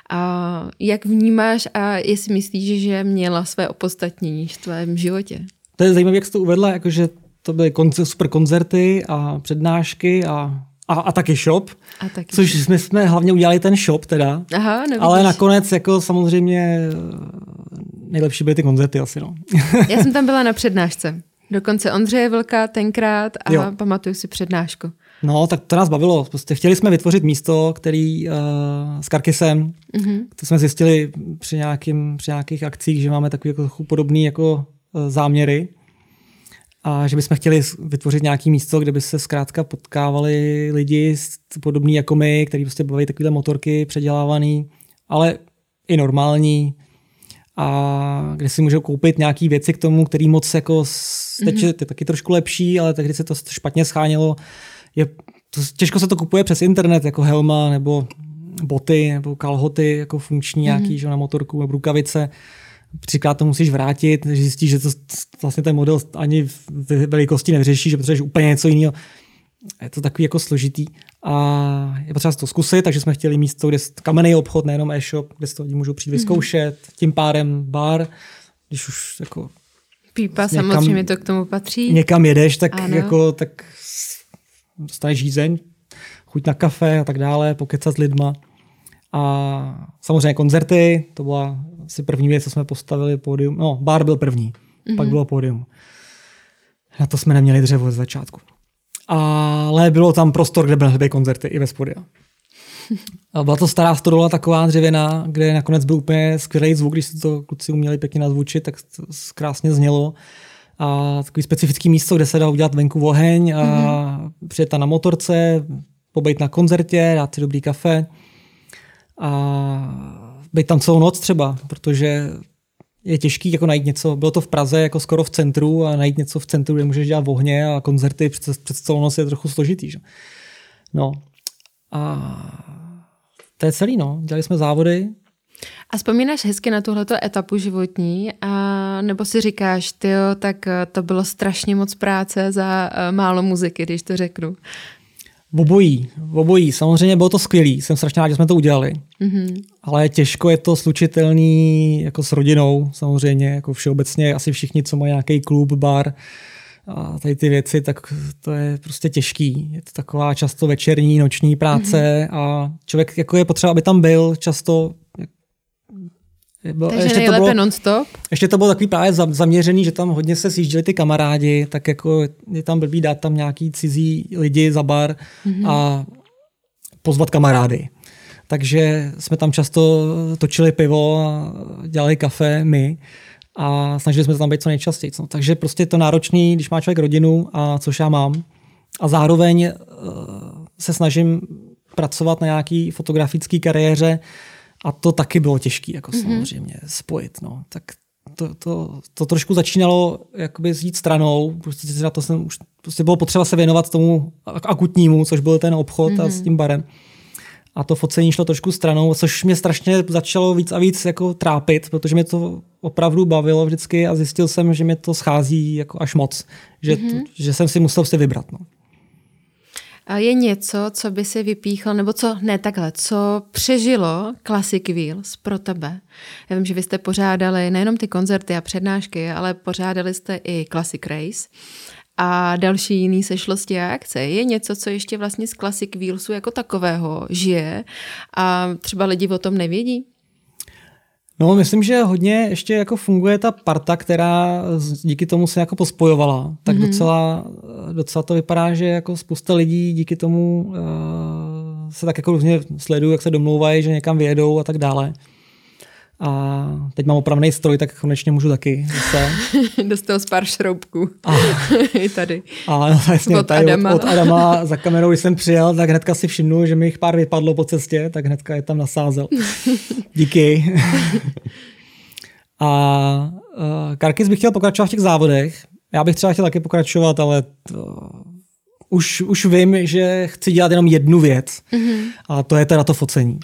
Speaker 1: A jak vnímáš a jestli myslíš, že měla své opostatnění v tvém životě?
Speaker 2: To je zajímavé, jak jsi to uvedla, jakože to byly konce, super koncerty a přednášky a, a, a taky shop.
Speaker 1: A taky
Speaker 2: což jsme, jsme hlavně udělali ten shop teda.
Speaker 1: Aha, nevidíš.
Speaker 2: Ale nakonec jako samozřejmě nejlepší byly ty koncerty asi. No.
Speaker 1: Já jsem tam byla na přednášce. Dokonce Ondřeje Vlka tenkrát a jo. pamatuju si přednášku.
Speaker 2: No, tak to nás bavilo. Prostě chtěli jsme vytvořit místo, který uh, s Karkisem, mm-hmm. to jsme zjistili při, nějakým, při nějakých akcích, že máme takový jako podobný jako Eh, záměry a že bychom chtěli vytvořit nějaké místo, kde by se zkrátka potkávali lidi podobní jako my, kteří prostě baví takové motorky předělávaný, ale i normální a kde si můžou koupit nějaké věci k tomu, který moc jako teď mm-hmm. je taky trošku lepší, ale tehdy se to špatně schánilo. Je, to, těžko se to kupuje přes internet, jako helma nebo boty nebo kalhoty jako funkční mm-hmm. nějaký, že na motorku nebo rukavice třikrát to musíš vrátit, že zjistíš, že to vlastně ten model ani v velikosti nevyřeší, že potřebuješ úplně něco jiného. Je to takový jako složitý a je potřeba to zkusit, takže jsme chtěli místo, kde kamenný obchod, nejenom e-shop, kde si to lidi můžou přijít mhm. vyzkoušet, mm-hmm. tím pádem bar, když už jako
Speaker 1: Pípa, někam, samozřejmě to k tomu patří.
Speaker 2: Někam jedeš, tak ano. jako tak dostaneš žízeň, chuť na kafe a tak dále, pokecat s lidma. A samozřejmě koncerty, to byla asi první věc, co jsme postavili, pódium. No, bar byl první, mm-hmm. pak bylo pódium. Na to jsme neměli dřevo ze začátku. Ale bylo tam prostor, kde byly koncerty i bez podia. A byla to stará stodola taková dřevěná, kde nakonec byl úplně skvělý zvuk, když si to kluci uměli pěkně nazvučit, tak to krásně znělo. A takový specifický místo, kde se dá udělat venku oheň a mm-hmm. přijet na motorce, pobejt na koncertě, dát si dobrý kafe a být tam celou noc třeba, protože je těžký jako najít něco, bylo to v Praze jako skoro v centru a najít něco v centru, kde můžeš dělat ohně a koncerty přes, přes celou noc je trochu složitý. Že? No a to je celý, no. Dělali jsme závody.
Speaker 1: A vzpomínáš hezky na tuhleto etapu životní, a nebo si říkáš, ty tak eh, to bylo strašně moc práce za uh, málo muziky, když to řeknu.
Speaker 2: Obojí, obojí. Samozřejmě bylo to skvělý, jsem strašně rád, že jsme to udělali. Mm-hmm. Ale těžko je to slučitelný jako s rodinou, samozřejmě, jako všeobecně asi všichni, co mají nějaký klub, bar a tady ty věci, tak to je prostě těžký. Je to taková často večerní, noční práce mm-hmm. a člověk jako je potřeba, aby tam byl často
Speaker 1: bylo, Takže ještě nejlépe to bylo, non-stop?
Speaker 2: Ještě to bylo takový právě zaměřený, že tam hodně se sjížděli ty kamarádi, tak jako je tam blbý dát tam nějaký cizí lidi za bar mm-hmm. a pozvat kamarády. Takže jsme tam často točili pivo a dělali kafe my a snažili jsme se tam být co nejčastěji. No. Takže prostě je to náročný, když má člověk rodinu, a což já mám. A zároveň uh, se snažím pracovat na nějaký fotografické kariéře, a to taky bylo těžké, jako mm-hmm. samozřejmě, spojit. No. Tak to, to, to trošku začínalo jakoby jít stranou, prostě na to jsem už, prostě bylo potřeba se věnovat tomu akutnímu, což byl ten obchod mm-hmm. a s mhm. tím barem. A to focení šlo trošku stranou, což mě strašně začalo víc a víc jako trápit, protože mě to opravdu bavilo vždycky a zjistil jsem, že mě to schází jako až moc, že, mm-hmm. že jsem si musel si vybrat. No
Speaker 1: je něco, co by si vypíchl, nebo co, ne takhle, co přežilo Classic Wheels pro tebe? Já vím, že vy jste pořádali nejenom ty koncerty a přednášky, ale pořádali jste i Classic Race a další jiný sešlosti a akce. Je něco, co ještě vlastně z Classic Wheelsu jako takového žije a třeba lidi o tom nevědí?
Speaker 2: No, myslím, že hodně ještě jako funguje ta parta, která díky tomu se jako pospojovala. Tak mm-hmm. docela, docela to vypadá, že jako spousta lidí díky tomu uh, se tak jako různě sledují, jak se domlouvají, že někam vyjedou a tak dále. A teď mám opravný stroj, tak konečně můžu taky zase.
Speaker 1: Dostal z pár šroubků. A, I tady.
Speaker 2: A no, jasně, od, tady Adama. Od, od Adama za kamerou, když jsem přijel, tak hnedka si všimnu, že mi jich pár vypadlo po cestě, tak hnedka je tam nasázel. Díky. a uh, Karkis bych chtěl pokračovat v těch závodech. Já bych třeba chtěl taky pokračovat, ale to, už, už vím, že chci dělat jenom jednu věc. Mm-hmm. A to je teda to focení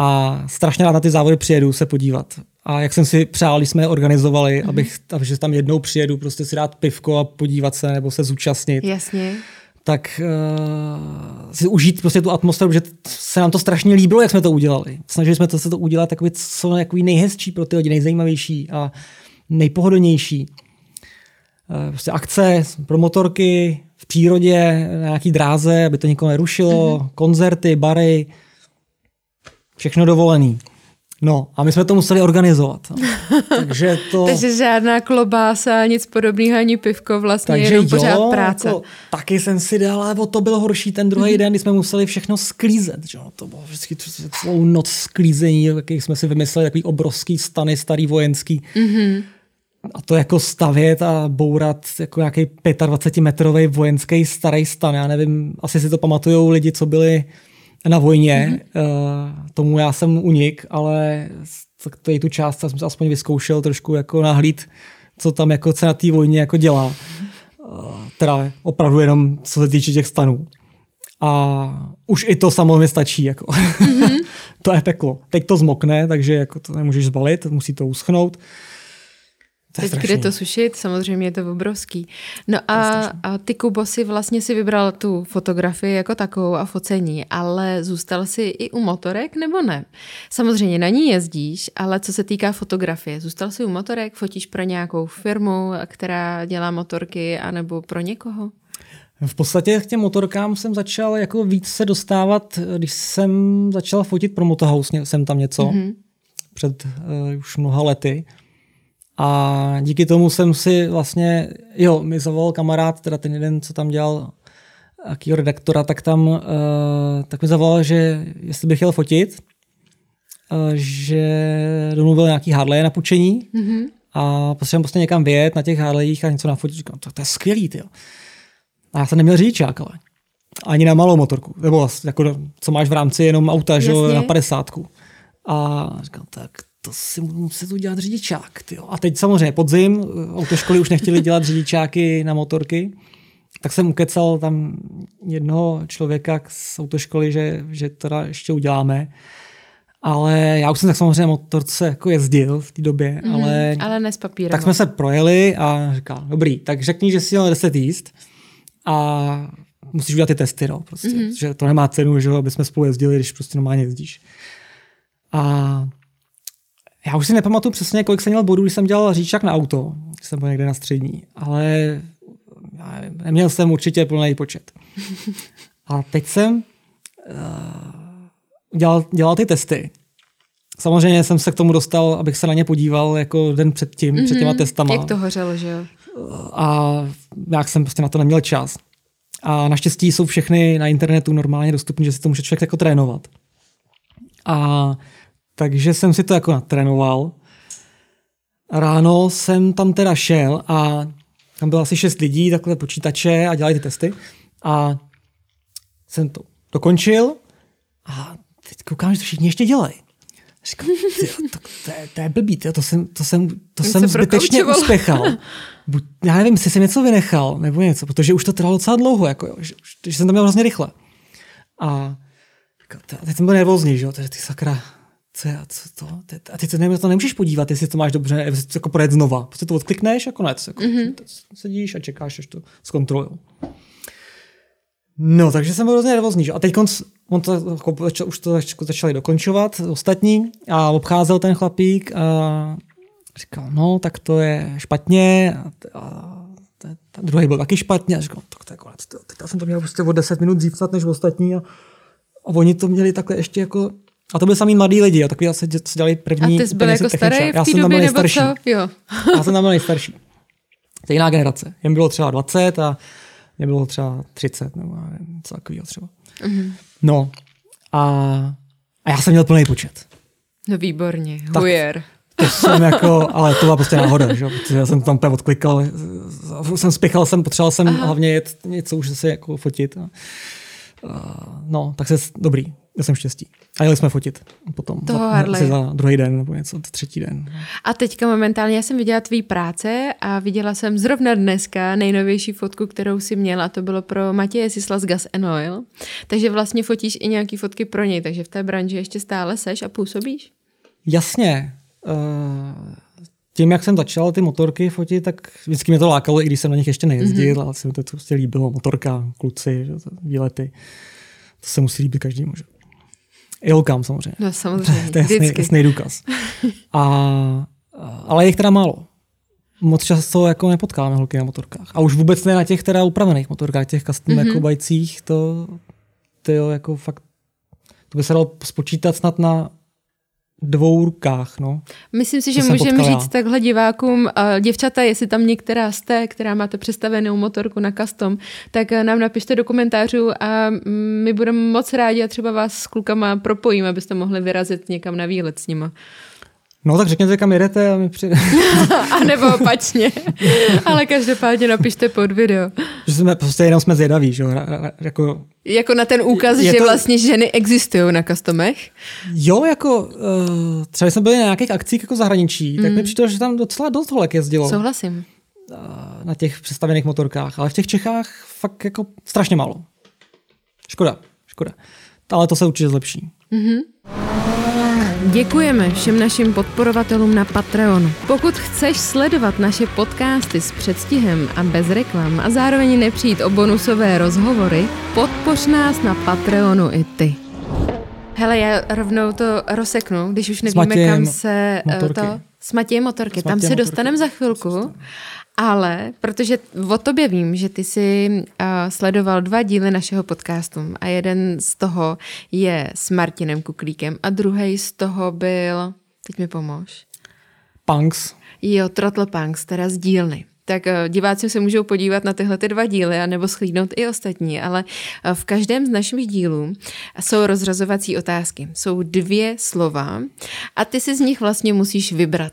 Speaker 2: a strašně rád na ty závody přijedu se podívat. A jak jsem si přál, když jsme je organizovali, mm-hmm. abych, abych tam jednou přijedu, prostě si dát pivko a podívat se nebo se zúčastnit.
Speaker 1: Jasně.
Speaker 2: Tak uh, si užít prostě tu atmosféru, že se nám to strašně líbilo, jak jsme to udělali. Snažili jsme to, se to udělat takový, co takový nejhezčí pro ty lidi, nejzajímavější a nejpohodlnější. Uh, prostě akce pro motorky v přírodě, na nějaký dráze, aby to nikoho nerušilo, mm-hmm. koncerty, bary, všechno dovolený. No a my jsme to museli organizovat. Takže to...
Speaker 1: Takže žádná klobása, nic podobného, ani pivko, vlastně Takže jenom jo, pořád práce. Jako,
Speaker 2: taky jsem si dal, ale o to bylo horší ten druhý mm-hmm. den, kdy jsme museli všechno sklízet. Že? To bylo vždycky celou noc sklízení, jaký jsme si vymysleli, takový obrovský stany, starý vojenský. Mm-hmm. A to jako stavět a bourat jako nějaký 25-metrový vojenský starý stan. Já nevím, asi si to pamatujou lidi, co byli na vojně. Mm-hmm. tomu já jsem unik, ale tady tu část jsem aspoň vyzkoušel trošku jako nahlíd, co tam jako se na té vojně jako dělá. Uh, teda opravdu jenom co se týče těch stanů. A už i to samozřejmě stačí. Jako. Mm-hmm. to je peklo. Teď to zmokne, takže jako to nemůžeš zbalit, musí to uschnout. To je
Speaker 1: Teď
Speaker 2: strašný.
Speaker 1: kde to sušit, samozřejmě je to obrovský. No a, a ty, Kubo, si vlastně si vybral tu fotografii jako takovou a focení, ale zůstal si i u motorek nebo ne? Samozřejmě na ní jezdíš, ale co se týká fotografie, zůstal si u motorek, fotíš pro nějakou firmu, která dělá motorky, anebo pro někoho?
Speaker 2: V podstatě k těm motorkám jsem začal jako víc se dostávat, když jsem začal fotit pro Motohouse, jsem tam něco mm-hmm. před uh, už mnoha lety. A díky tomu jsem si vlastně, jo, mi zavolal kamarád, teda ten jeden, co tam dělal jakýho redaktora, tak tam uh, tak mi zavolal, že jestli bych chtěl fotit, uh, že domluvil nějaký Harley na půjčení mm-hmm. a potřebujeme prostě někam vyjet na těch Harleyích a něco nafotit. Říkám, to, to je skvělý, ty. A já jsem neměl řidičák, ale ani na malou motorku, nebo vlastně jako co máš v rámci jenom auta, že na padesátku. A říkám, tak to si musím udělat řidičák. Tyjo. A teď samozřejmě podzim, autoškoly už nechtěli dělat řidičáky na motorky, tak jsem ukecal tam jednoho člověka z autoškoly, že, že teda ještě uděláme. Ale já už jsem tak samozřejmě motorce jako jezdil v té době, mm, ale,
Speaker 1: ale ne s papírem.
Speaker 2: Tak jsme se projeli a říkal, dobrý, tak řekni, že si měl 10 jíst a musíš udělat ty testy, no, prostě, mm-hmm. že to nemá cenu, že aby jsme spolu jezdili, když prostě normálně jezdíš. A já už si nepamatuju přesně, kolik jsem měl bodů, když jsem dělal říčák na auto, když jsem byl někde na střední, ale já nevím, neměl jsem určitě plný počet. A teď jsem uh, dělal, dělal ty testy. Samozřejmě jsem se k tomu dostal, abych se na ně podíval jako den před tím, mm-hmm. před těma testama.
Speaker 1: Jak to hořelo, že jo?
Speaker 2: A jak jsem prostě na to neměl čas. A naštěstí jsou všechny na internetu normálně dostupné, že si to může člověk jako trénovat. A takže jsem si to jako natrénoval. Ráno jsem tam teda šel a tam bylo asi šest lidí, takhle počítače a dělali ty testy. A jsem to dokončil a teď koukám, že to všichni ještě dělají. Říkám, tyjo, to, to, je, to je blbý, tyjo, to jsem, to jsem, to jsem zbytečně uspěchal. Buď, já nevím, jestli jsem něco vynechal nebo něco, protože už to trvalo docela dlouho, jako, jo, že, že jsem to měl hrozně rychle. A teď jsem byl nervózní, že jo, ty sakra, co, je, co to, a ty to, ne, to nemůžeš podívat, jestli to máš dobře, jestli to jako projet znova. Prostě to odklikneš a konec. Jako, mm-hmm. Sedíš a čekáš, až to zkontrolují. No, takže jsem byl hrozně nervózní. A teď on to, jako, už to začali dokončovat ostatní a obcházel ten chlapík a říkal, no, tak to je špatně a, a ten druhý byl taky špatně a říkal, tak to je konec. Teď jsem to měl prostě o 10 minut dřív než ostatní a, a oni to měli takhle ještě jako a to byli samý mladí lidi, a takový se dělali první.
Speaker 1: A ty jsi byl jako starý v té době, nebo co? Jo.
Speaker 2: já jsem tam byl nejstarší. To je jiná generace. Jen bylo třeba 20 a mě bylo třeba 30 nebo nevím, co takového třeba. Mm-hmm. No a, a já jsem měl plný počet.
Speaker 1: No výborně, hujer.
Speaker 2: To jsem jako, ale to byla prostě náhoda, že? protože já jsem tam úplně odklikal, jsem spěchal, jsem potřeboval jsem Aha. hlavně jet něco už se jako fotit. A, a, no, tak se dobrý, já jsem štěstí. A jeli jsme fotit potom.
Speaker 1: Toho
Speaker 2: za,
Speaker 1: Harley.
Speaker 2: za druhý den nebo něco, třetí den.
Speaker 1: A teďka momentálně já jsem viděla tvý práce a viděla jsem zrovna dneska nejnovější fotku, kterou si měla to bylo pro Matěje Sisla z Gas and Oil. Takže vlastně fotíš i nějaký fotky pro něj, takže v té branži ještě stále seš a působíš?
Speaker 2: Jasně. Uh, tím, jak jsem začal ty motorky fotit, tak vždycky mě to lákalo, i když jsem na nich ještě nejezdil, mm-hmm. ale se mi to prostě líbilo. Motorka, kluci, výlety. To se musí líbit každému. Že? I holkám samozřejmě.
Speaker 1: No samozřejmě,
Speaker 2: to je jasný, jasný důkaz. A, ale je jich teda málo. Moc často jako nepotkáme holky na motorkách. A už vůbec ne na těch teda upravených motorkách, těch custom mm-hmm. jako bajcích, to, to jo, jako fakt, to by se dalo spočítat snad na dvou rukách. No.
Speaker 1: Myslím si, že můžeme říct takhle divákům, uh, děvčata, jestli tam některá jste, která máte přestavenou motorku na custom, tak nám napište do komentářů a my budeme moc rádi a třeba vás s klukama propojíme, abyste mohli vyrazit někam na výlet s nima.
Speaker 2: No tak řekněte, kam jedete a my přijde.
Speaker 1: a nebo opačně. Ale každopádně napište pod video.
Speaker 2: Že jsme prostě jenom jsme zvědaví, že jo? Jako,
Speaker 1: jako na ten úkaz, že to... vlastně ženy existují na customech?
Speaker 2: Jo, jako uh, třeba jsme byli na nějakých akcích jako zahraničí, mm. tak mi přišlo, že tam docela dost holek jezdilo.
Speaker 1: Souhlasím.
Speaker 2: Uh, na těch přestavených motorkách, ale v těch Čechách fakt jako strašně málo. Škoda, škoda. Ale to se určitě zlepší. Mm-hmm.
Speaker 1: Děkujeme všem našim podporovatelům na Patreonu. Pokud chceš sledovat naše podcasty s předstihem a bez reklam a zároveň nepřijít o bonusové rozhovory, podpoř nás na Patreonu i ty. Hele, já rovnou to rozseknu, když už nevíme, kam se eh, motorky. to... S Matějem motorky. S Tam se dostaneme za chvilku. Ale protože o tobě vím, že ty jsi uh, sledoval dva díly našeho podcastu a jeden z toho je s Martinem Kuklíkem a druhý z toho byl, teď mi pomož.
Speaker 2: Punks.
Speaker 1: Jo, Trottle Punks, teda z dílny tak diváci se můžou podívat na tyhle ty dva díly, nebo schlídnout i ostatní, ale v každém z našich dílů jsou rozrazovací otázky. Jsou dvě slova a ty si z nich vlastně musíš vybrat.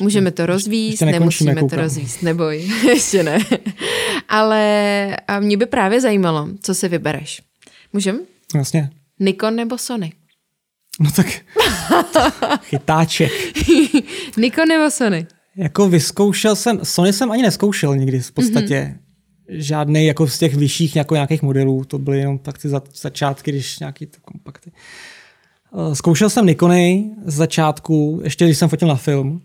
Speaker 1: Můžeme to rozvíst, nemusíme koukám. to rozvíst, neboj, ještě ne. Ale a mě by právě zajímalo, co si vybereš. Můžem?
Speaker 2: Jasně.
Speaker 1: Nikon nebo Sony?
Speaker 2: No tak chytáček.
Speaker 1: Nikon nebo Sony?
Speaker 2: Jako vyzkoušel jsem, Sony jsem ani neskoušel nikdy v podstatě. Mm-hmm. Žádný jako z těch vyšších jako nějakých modelů, to byly jenom tak ty začátky, když nějaký to kompakty. Eh, zkoušel jsem Nikony z začátku, ještě když jsem fotil na film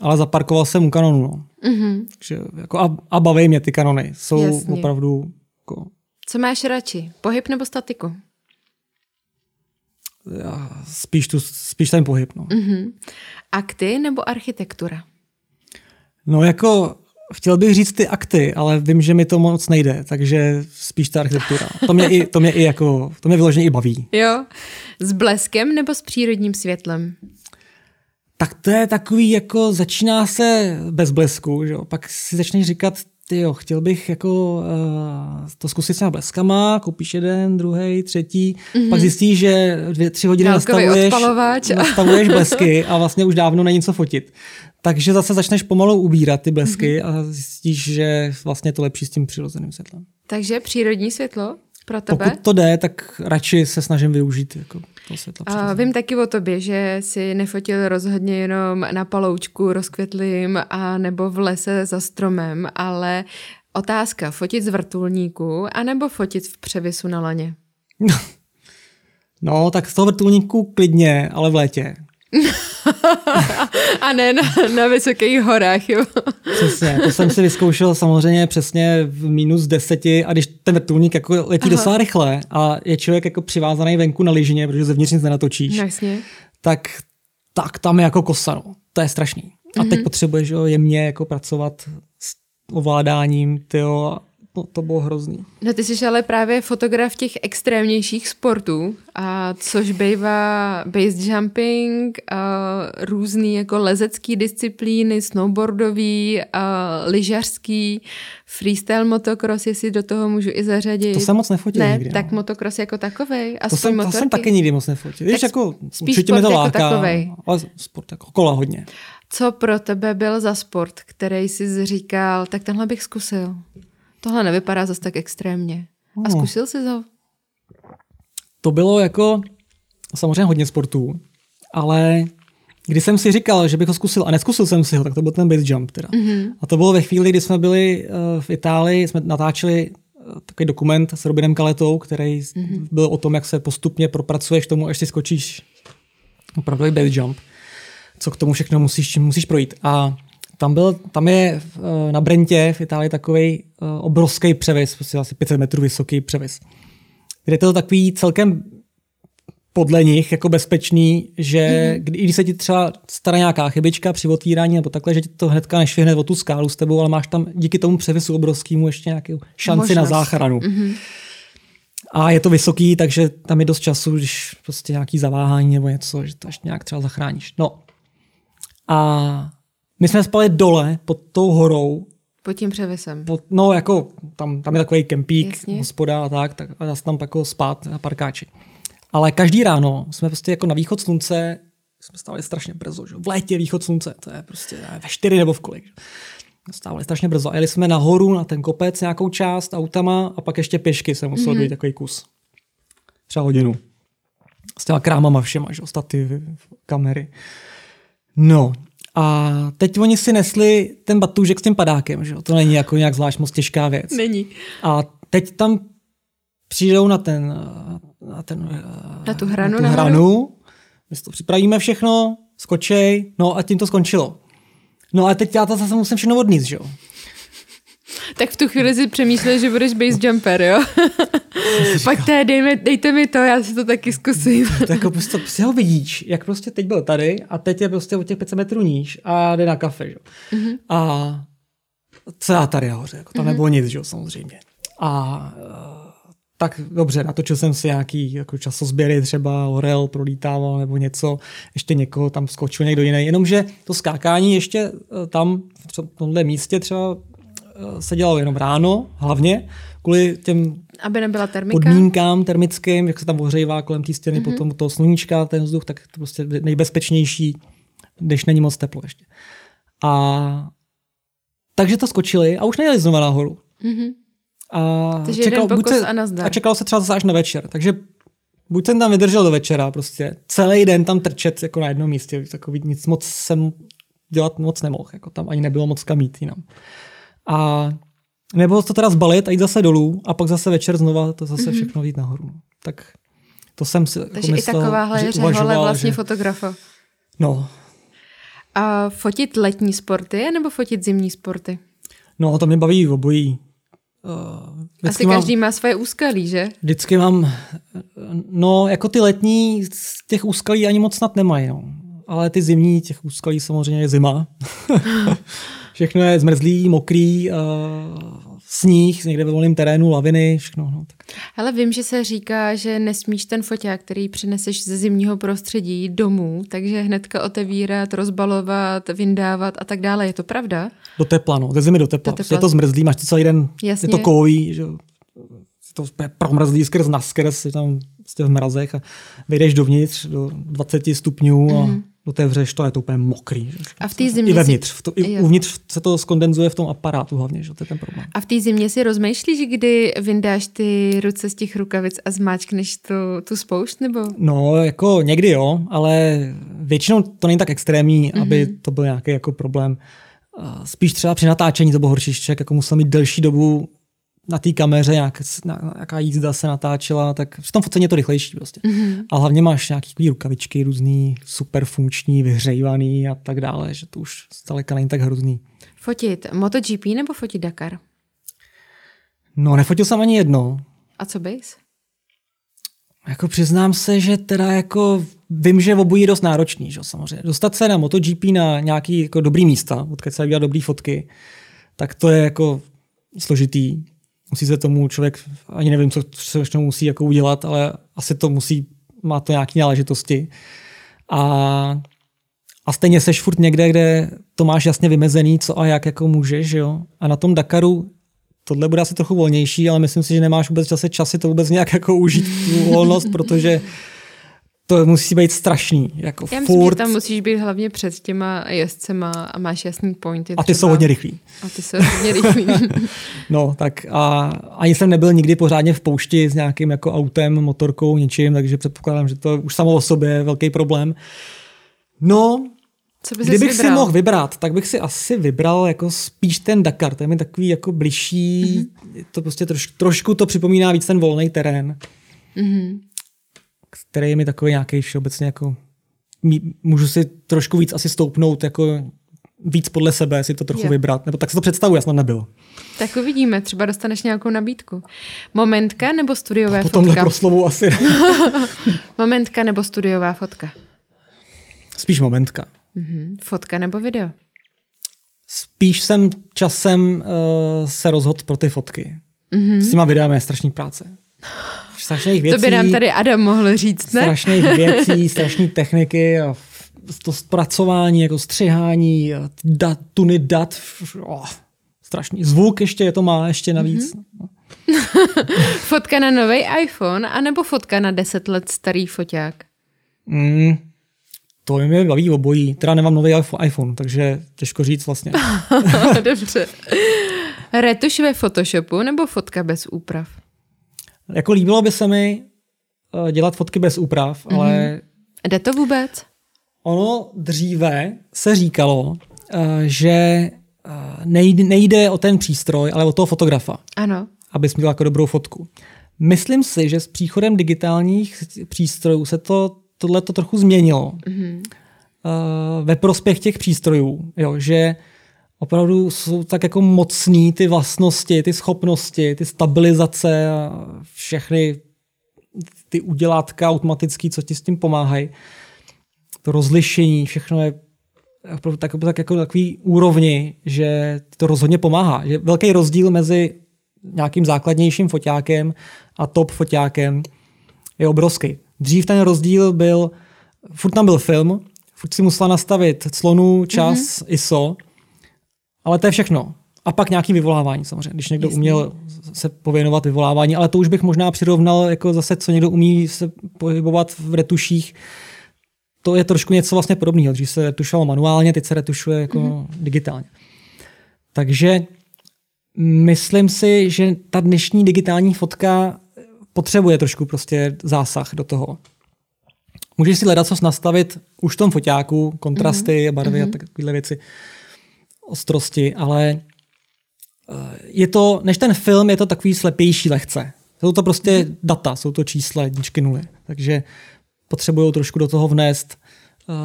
Speaker 2: ale zaparkoval jsem u kanonu. No. Mm-hmm. Takže, jako a, a baví mě ty kanony. Jsou Jasně. opravdu... Jako...
Speaker 1: Co máš radši? Pohyb nebo statiku?
Speaker 2: Já, spíš, tu, spíš ten pohyb. No.
Speaker 1: Mm-hmm. Akty nebo architektura?
Speaker 2: No jako chtěl bych říct ty akty, ale vím, že mi to moc nejde, takže spíš ta architektura. To mě i, to mě i jako, to mě vyloženě i baví.
Speaker 1: Jo. S bleskem nebo s přírodním světlem?
Speaker 2: Tak to je takový, jako začíná se bez blesku, že jo? pak si začneš říkat, ty jo, chtěl bych jako uh, to zkusit s bleskama, koupíš jeden, druhý, třetí, mm-hmm. pak zjistíš, že dvě, tři hodiny nastavuješ, nastavuješ blesky a vlastně už dávno není co fotit. Takže zase začneš pomalu ubírat ty blesky mm-hmm. a zjistíš, že vlastně to lepší s tím přirozeným světlem.
Speaker 1: Takže přírodní světlo pro tebe?
Speaker 2: Pokud to jde, tak radši se snažím využít jako to světlo.
Speaker 1: A vím taky o tobě, že si nefotil rozhodně jenom na paloučku rozkvětlým a nebo v lese za stromem, ale otázka, fotit z vrtulníku anebo fotit v převisu na laně?
Speaker 2: No, tak z toho vrtulníku klidně, ale v létě.
Speaker 1: a ne na, na vysokých horách, jo.
Speaker 2: Přesně, to jsem si vyzkoušel samozřejmě přesně v minus deseti a když ten vrtulník jako letí Aha. docela rychle a je člověk jako přivázaný venku na lyžině, protože zevnitř nic nenatočíš,
Speaker 1: Jasně.
Speaker 2: tak, tak tam je jako kosa, no. To je strašný. A teď mm-hmm. potřebuješ jo, jemně jako pracovat s ovládáním, tyjo, No, to bylo hrozný.
Speaker 1: No ty jsi ale právě fotograf těch extrémnějších sportů, a což bývá base jumping, a různý jako lezecký disciplíny, snowboardový, a lyžařský, freestyle motocross, jestli do toho můžu i zařadit.
Speaker 2: To jsem moc nefotil
Speaker 1: ne,
Speaker 2: nikdy. No.
Speaker 1: tak motocross jako takovej.
Speaker 2: To jsem, to jsem taky nikdy moc nefotil. Víš, jako, spíš určitě mi to jako láká, takovej. ale sport jako kola hodně.
Speaker 1: Co pro tebe byl za sport, který jsi říkal, tak tenhle bych zkusil? Tohle nevypadá zase tak extrémně. A no. zkusil jsi to?
Speaker 2: To bylo jako samozřejmě hodně sportů, ale když jsem si říkal, že bych ho zkusil a neskusil jsem si ho, tak to byl ten base jump teda. Mm-hmm. A to bylo ve chvíli, kdy jsme byli uh, v Itálii, jsme natáčeli uh, takový dokument s Robinem Kaletou, který mm-hmm. byl o tom, jak se postupně propracuješ k tomu, až si skočíš opravdu base jump. Co k tomu všechno musíš, musíš projít. A tam, byl, tam je eh, na Brentě v Itálii takový uh, obrovský převis, prostě asi 500 metrů vysoký převis. Kde je to takový celkem podle nich jako bezpečný, že mm-hmm. když se ti třeba stará nějaká chybička při otvírání nebo takhle, že ti to hnedka nešvihne o tu skálu s tebou, ale máš tam díky tomu převisu obrovskému ještě nějakou šanci Možnost. na záchranu. Mm-hmm. A je to vysoký, takže tam je dost času, když prostě nějaký zaváhání nebo něco, že to ještě nějak třeba zachráníš. No. A my jsme spali dole pod tou horou.
Speaker 1: Pod tím převisem.
Speaker 2: Pod, no, jako tam, tam je takový kempík, Jasně. hospoda a tak, tak a tam jako spát na parkáči. Ale každý ráno jsme prostě jako na východ slunce, jsme stávali strašně brzo, že? v létě východ slunce, to je prostě ve čtyři nebo v kolik. Že? Stávali strašně brzo. A jeli jsme nahoru na ten kopec nějakou část autama a pak ještě pěšky se musel mm-hmm. takový kus. Třeba hodinu. S těma krámama všema, že? stativy, kamery. No, a teď oni si nesli ten batůžek s tím padákem, že? to není jako nějak zvlášť moc těžká věc.
Speaker 1: Není.
Speaker 2: A teď tam přijdou na ten, na, ten,
Speaker 1: na tu hranu,
Speaker 2: na tu hranu My si to připravíme všechno, skočej, no a tím to skončilo. No a teď já to zase musím všechno odníst, že jo.
Speaker 1: Tak v tu chvíli si přemýšlel, že budeš base jumper, jo? Pojďte, dejme, dejte mi to, já si to taky zkusím.
Speaker 2: To jako prostě si ho vidíš, jak prostě teď byl tady a teď je prostě o těch 500 metrů níž a jde na kafe, že? Mm-hmm. A co já tady nahoře, jako tam mm-hmm. nebylo nic, jo, samozřejmě. A eh, tak dobře, natočil jsem si nějaký jako časozběry, třeba Orel prolítával nebo něco, ještě někoho tam skočil někdo jiný, jenomže to skákání ještě eh, tam v tomhle místě třeba se dělalo jenom ráno, hlavně, kvůli těm
Speaker 1: Aby nebyla termika.
Speaker 2: podmínkám termickým, jak se tam ohřejvá kolem té stěny, mm-hmm. potom toho sluníčka, ten vzduch, tak to prostě nejbezpečnější, když není moc teplo ještě. A takže to skočili a už nejeli znova nahoru.
Speaker 1: Mm-hmm.
Speaker 2: A,
Speaker 1: Takže jeden pokos a nazdar.
Speaker 2: a čekalo se třeba zase až na večer. Takže buď jsem tam vydržel do večera, prostě celý den tam trčet jako na jednom místě, takový nic moc jsem dělat moc nemohl, jako tam ani nebylo moc kam jít jinam. A nebo to teda zbalit a jít zase dolů a pak zase večer znova to zase mm-hmm. všechno jít nahoru. Tak to jsem si jako
Speaker 1: Takže
Speaker 2: myslel,
Speaker 1: i takováhle
Speaker 2: že
Speaker 1: je řehole
Speaker 2: uvažoval,
Speaker 1: vlastně
Speaker 2: že,
Speaker 1: fotografa.
Speaker 2: No,
Speaker 1: A fotit letní sporty nebo fotit zimní sporty?
Speaker 2: no, to mě baví obojí. Uh,
Speaker 1: Asi každý má svoje úskalí, že?
Speaker 2: Vždycky mám, no jako ty letní z těch úskalí ani moc snad nemají, no. Ale ty zimní, těch úskalí samozřejmě je zima. všechno je zmrzlý, mokrý, uh, sníh, někde ve volném terénu, laviny, všechno. No, tak.
Speaker 1: Ale vím, že se říká, že nesmíš ten foťák, který přineseš ze zimního prostředí domů, takže hnedka otevírat, rozbalovat, vyndávat a tak dále. Je to pravda?
Speaker 2: Do tepla, no, ze zimy do tepla.
Speaker 1: Do
Speaker 2: Do
Speaker 1: tepla.
Speaker 2: Je to zmrzlý, máš to celý den,
Speaker 1: Jasně.
Speaker 2: je to kovový, že. Je to promrzlý skrz naskrz, je tam prostě v mrazech a vyjdeš dovnitř do 20 stupňů a mm. Otevřeš to a je to úplně mokrý. Že?
Speaker 1: A v té zimě
Speaker 2: I vevnitř, v to, i
Speaker 1: Jo.
Speaker 2: uvnitř se to skondenzuje v tom aparátu hlavně, že to je ten problém.
Speaker 1: A v té zimě si rozmýšlíš, kdy vyndáš ty ruce z těch rukavic a zmáčkneš tu, tu spoušť, nebo?
Speaker 2: No, jako někdy jo, ale většinou to není tak extrémní, mm-hmm. aby to byl nějaký jako problém. Spíš třeba při natáčení to bylo horší, člověk jako musel mít delší dobu na té kameře, nějak, nějaká jízda se natáčela, tak v tom focení je to rychlejší prostě. Mm-hmm. A hlavně máš nějaký rukavičky různý, super funkční, vyhřejvaný a tak dále, že to už zdaleka není tak hrozný.
Speaker 1: Fotit MotoGP nebo fotit Dakar?
Speaker 2: No, nefotil jsem ani jedno,
Speaker 1: A co bys?
Speaker 2: Jako přiznám se, že teda jako vím, že obojí je dost náročný, že samozřejmě. Dostat se na MotoGP na nějaký jako dobrý místa, odkud se dělat dobrý fotky, tak to je jako složitý. Musí se tomu člověk, ani nevím, co všechno musí jako udělat, ale asi to musí, má to nějaké náležitosti. A, a stejně seš furt někde, kde to máš jasně vymezený, co a jak jako můžeš, že jo. A na tom Dakaru tohle bude asi trochu volnější, ale myslím si, že nemáš vůbec čase časy to vůbec nějak jako užít tu volnost, protože to musí být strašný. Jako
Speaker 1: Já myslím,
Speaker 2: furt.
Speaker 1: že tam musíš být hlavně před těma jezdcema a máš jasný pointy.
Speaker 2: A ty jsou hodně rychlí.
Speaker 1: A ty jsou hodně rychlí.
Speaker 2: No, tak a ani jsem nebyl nikdy pořádně v poušti s nějakým jako autem, motorkou, něčím, takže předpokládám, že to už samo o sobě je velký problém. No,
Speaker 1: Co bys
Speaker 2: kdybych
Speaker 1: vybral?
Speaker 2: si mohl vybrat, tak bych si asi vybral jako spíš ten Dakar, to je mi takový jako bližší, mm-hmm. to prostě troš, trošku to připomíná víc ten volný terén,
Speaker 1: Mhm.
Speaker 2: Který je mi takový nějaký všeobecně jako, můžu si trošku víc asi stoupnout jako víc podle sebe, si to trochu
Speaker 1: Jo.
Speaker 2: vybrat, nebo tak se to představuji, já jsem tam nebyl.
Speaker 1: Tak uvidíme, třeba dostaneš nějakou nabídku. Momentka nebo studiové
Speaker 2: Po tomhle
Speaker 1: fotka?
Speaker 2: proslovu asi
Speaker 1: Momentka nebo studiová fotka?
Speaker 2: spíš momentka.
Speaker 1: Mhm. Fotka nebo video?
Speaker 2: Spíš jsem časem uh, se rozhodl pro ty fotky. Mm-hmm. S těma videami je strašný práce. Strašných věcí,
Speaker 1: To by nám tady Adam mohl říct, ne?
Speaker 2: strašných věcí, strašné techniky a to zpracování, jako střihání, dat, tuny dat, oh, strašný. Zvuk ještě to má, ještě navíc. Mm-hmm.
Speaker 1: Fotka na nový iPhone anebo fotka na 10 let starý foťák?
Speaker 2: Mm, to mě baví obojí. Teda nemám nový iPhone- iPhone, takže těžko říct vlastně.
Speaker 1: Dobře. Retuš ve Photoshopu nebo fotka bez úprav?
Speaker 2: Jako líbilo by se mi eh, dělat fotky bez úprav, mm-hmm. ale
Speaker 1: Jde to vůbec?
Speaker 2: Ono dříve se říkalo, eh, že eh, nejde, nejde o ten přístroj, ale o toho fotografa,
Speaker 1: Ano.
Speaker 2: abys měl jako dobrou fotku. Myslím si, že s příchodem digitálních přístrojů se to tohle to trochu změnilo. Mm-hmm. Ve prospěch těch přístrojů, jo, že opravdu jsou tak jako mocný ty vlastnosti, ty schopnosti, ty stabilizace a všechny ty udělátka automatický, co ti s tím pomáhají. To rozlišení, všechno je opravdu tak, tak jako takový úrovni, že to rozhodně pomáhá. Je velký rozdíl mezi nějakým základnějším foťákem a top foťákem je obrovský. Dřív ten rozdíl byl, furt tam byl film, furt si musela nastavit clonu, čas, mm-hmm. ISO, ale to je všechno. A pak nějaký vyvolávání samozřejmě, když někdo Jasně. uměl se pověnovat vyvolávání, ale to už bych možná přirovnal jako zase, co někdo umí se pohybovat v retuších, to je trošku něco vlastně podobného. Dřív se retušovalo manuálně, teď se retušuje jako mm-hmm. digitálně. Takže myslím si, že ta dnešní digitální fotka potřebuje trošku prostě zásah do toho. Můžeš si hledat, co nastavit už v tom foťáku, kontrasty, mm-hmm. barvy mm-hmm. a mhm. takovéhle věci, ostrosti, ale eh, je to, než ten film, je to takový slepější lehce. Jsou to prostě mm-hmm. data, jsou to čísla, jedničky, nuly. Takže potřebují trošku do toho vnést uh,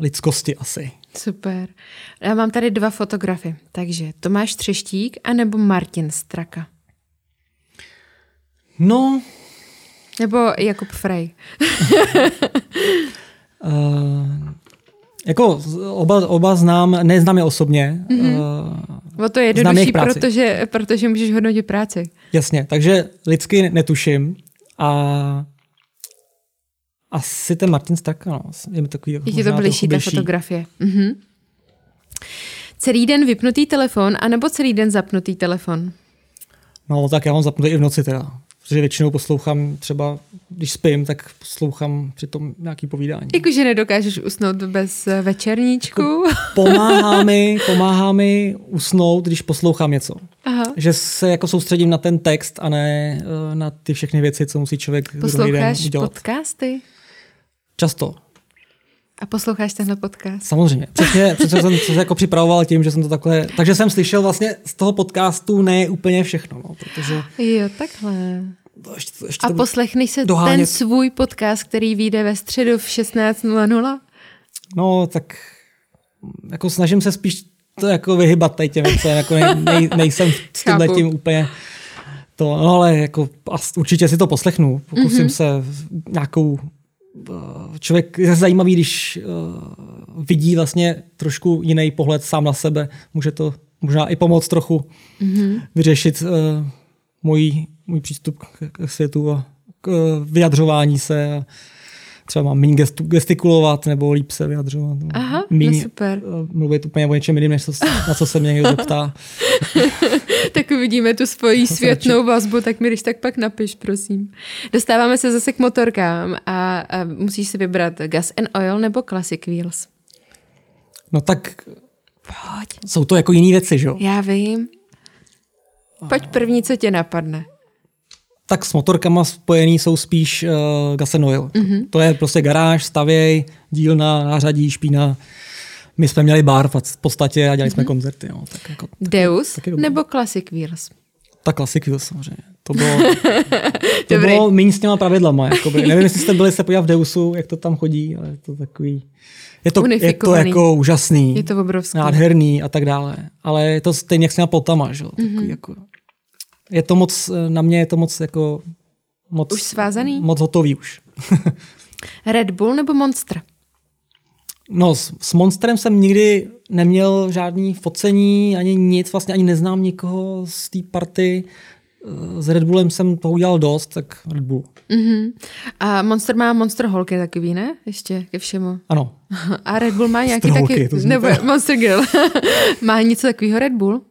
Speaker 2: lidskosti asi.
Speaker 1: Super. Já mám tady dva fotografy. Takže Tomáš Třeštík anebo Martin Straka.
Speaker 2: No.
Speaker 1: Nebo Jakub Frey.
Speaker 2: jako oba, oba znám, neznám je osobně. Mm-hmm.
Speaker 1: Uh, o to je jednodušší, protože, protože můžeš hodnotit práci.
Speaker 2: Jasně, takže lidsky netuším a asi ten Martin Straka, no. Je mi takový
Speaker 1: Je to blížší, ta fotografie. Mhm. Celý den vypnutý telefon, anebo celý den zapnutý telefon?
Speaker 2: No tak já mám zapnutý i v noci teda. Protože většinou poslouchám třeba, když spím, tak poslouchám přitom nějaký povídání.
Speaker 1: Jakože nedokážeš usnout bez večerníčku? Jako
Speaker 2: pomáhá mi, pomáhá mi usnout, když poslouchám něco. Aha. Že se jako soustředím na ten text a ne eh, na ty všechny věci, co musí člověk
Speaker 1: druhý den udělat. podcasty?
Speaker 2: Často.
Speaker 1: A posloucháš tenhle podcast?
Speaker 2: Samozřejmě. Přesně, přesně jsem se jako připravoval tím, že jsem to takhle... Takže jsem slyšel vlastně z toho podcastu ne úplně všechno. No, protože...
Speaker 1: Jo, takhle. To ještě, to ještě a poslechneš se dohánět. ten svůj podcast, který vyjde ve středu v 16.00?
Speaker 2: No, tak jako snažím se spíš to jako vyhybat tady těm věcem, jako nej, nej, nejsem s tímhle tím úplně to, no ale jako určitě si to poslechnu, pokusím mm-hmm. se nějakou člověk je zajímavý, když uh, vidí vlastně trošku jiný pohled sám na sebe. Může to možná i pomoct trochu mm-hmm. vyřešit uh, můj, můj přístup k, k světu a k vyjadřování se. A třeba mám méně gestikulovat nebo líp se vyjadřovat.
Speaker 1: Aha, míň, no super.
Speaker 2: Mluvit úplně o něčem jiným, než to, na co se mě někdo ptá.
Speaker 1: tak uvidíme tu svoji světnou vazbu, tak mi když tak pak napiš, prosím. Dostáváme se zase k motorkám a, a musíš si vybrat gas and oil nebo classic wheels.
Speaker 2: No tak Pojď. jsou to jako jiné věci, že jo?
Speaker 1: Já vím. Pojď první, co tě napadne
Speaker 2: tak s motorkama spojený jsou spíš uh, gas and oil. Mm-hmm. To je prostě garáž, stavěj, dílna, nářadí, špína. My jsme měli bar v podstatě a dělali mm-hmm. jsme koncerty. Jo. Tak jako,
Speaker 1: Deus taky nebo Classic Wheels?
Speaker 2: Tak Classic Wheels samozřejmě. To bylo, to bylo méně s těma pravidlama. Jakoby. Nevím, jestli jste byli se podívat v Deusu, jak to tam chodí, ale je to takový... Je to, je to jako úžasný.
Speaker 1: Je to obrovský.
Speaker 2: Nádherný a tak dále. Ale je to stejně jak s těma potama. Že? Takový mm-hmm. jako, je to moc, na mě je to moc jako moc,
Speaker 1: už svázaný?
Speaker 2: Moc hotový už.
Speaker 1: Red Bull nebo Monster?
Speaker 2: No, s, s Monsterem jsem nikdy neměl žádný focení, ani nic, vlastně ani neznám nikoho z té party. S Red Bullem jsem toho udělal dost, tak Red Bull.
Speaker 1: Uh-huh. A Monster má Monster Holky takový, ne? Ještě ke všemu.
Speaker 2: Ano.
Speaker 1: A Red Bull má nějaký taky... Nebo Monster Girl. má něco takového Red Bull?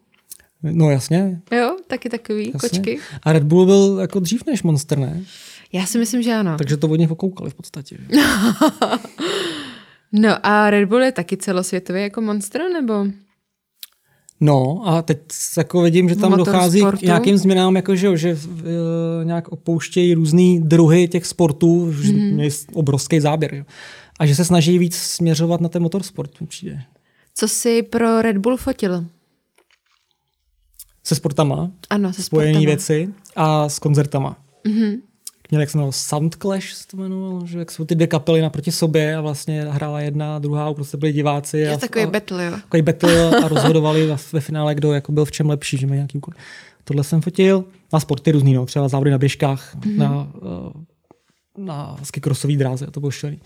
Speaker 2: No jasně.
Speaker 1: Jo, taky takový jasně. kočky.
Speaker 2: A Red Bull byl jako dřív než Monster, ne?
Speaker 1: Já si myslím, že ano.
Speaker 2: Takže to od něj pokoukali v podstatě.
Speaker 1: no a Red Bull je taky celosvětový jako Monster, nebo?
Speaker 2: No a teď jako vidím, že tam dochází k nějakým změnám, jako že, že uh, nějak opouštějí různý druhy těch sportů, mm. měli obrovský záběr. Jo. A že se snaží víc směřovat na ten motorsport, mi přijde.
Speaker 1: Co jsi pro Red Bull fotil?
Speaker 2: Se sportama,
Speaker 1: ano, se
Speaker 2: spojené věci a s koncertama. Mm-hmm. měli, jak se jmenovalo, Sound Clash se to jmenovalo, že jak jsou ty dvě kapely naproti sobě a vlastně hrála jedna, druhá, prostě byli diváci.
Speaker 1: Je
Speaker 2: a,
Speaker 1: takový
Speaker 2: a,
Speaker 1: battle, jo.
Speaker 2: Takový battle a rozhodovali ve finále, kdo jako byl v čem lepší, že měl nějaký úkol. Tohle jsem fotil. A sporty různý, no, třeba závody na běžkách, mm-hmm. na, eh, na skikrosový dráze, to bylo štělý.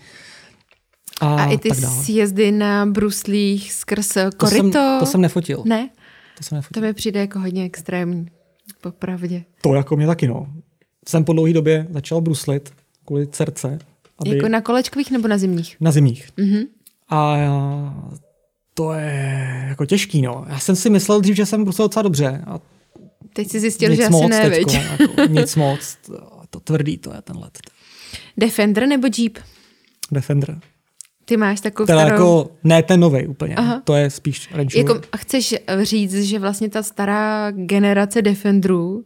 Speaker 1: A, a i ty sjezdy na bruslích skrz koryto? To
Speaker 2: jsem, to jsem nefotil.
Speaker 1: Ne?
Speaker 2: To jsem nefotil.
Speaker 1: To mi přijde jako hodně extrémní, popravdě.
Speaker 2: To jako mě taky, no. Jsem po dlouhé době začal bruslit kvůli cerce.
Speaker 1: Aby... Jako na kolečkových nebo na zimních?
Speaker 2: Na zimních.
Speaker 1: Mm-hmm.
Speaker 2: A to je jako těžký, no. Já jsem si myslel dřív, že jsem brusil docela dobře. A
Speaker 1: Teď jsi zjistil, že asi ne, teďko,
Speaker 2: jako, Nic moc. To tvrdý to je ten let.
Speaker 1: Defender nebo Jeep?
Speaker 2: Defender.
Speaker 1: Ty máš takovou
Speaker 2: teda
Speaker 1: starou...
Speaker 2: jako, ne ten nový úplně, Aha. to je spíš Range
Speaker 1: jako, Chceš říct, že vlastně ta stará generace Defenderů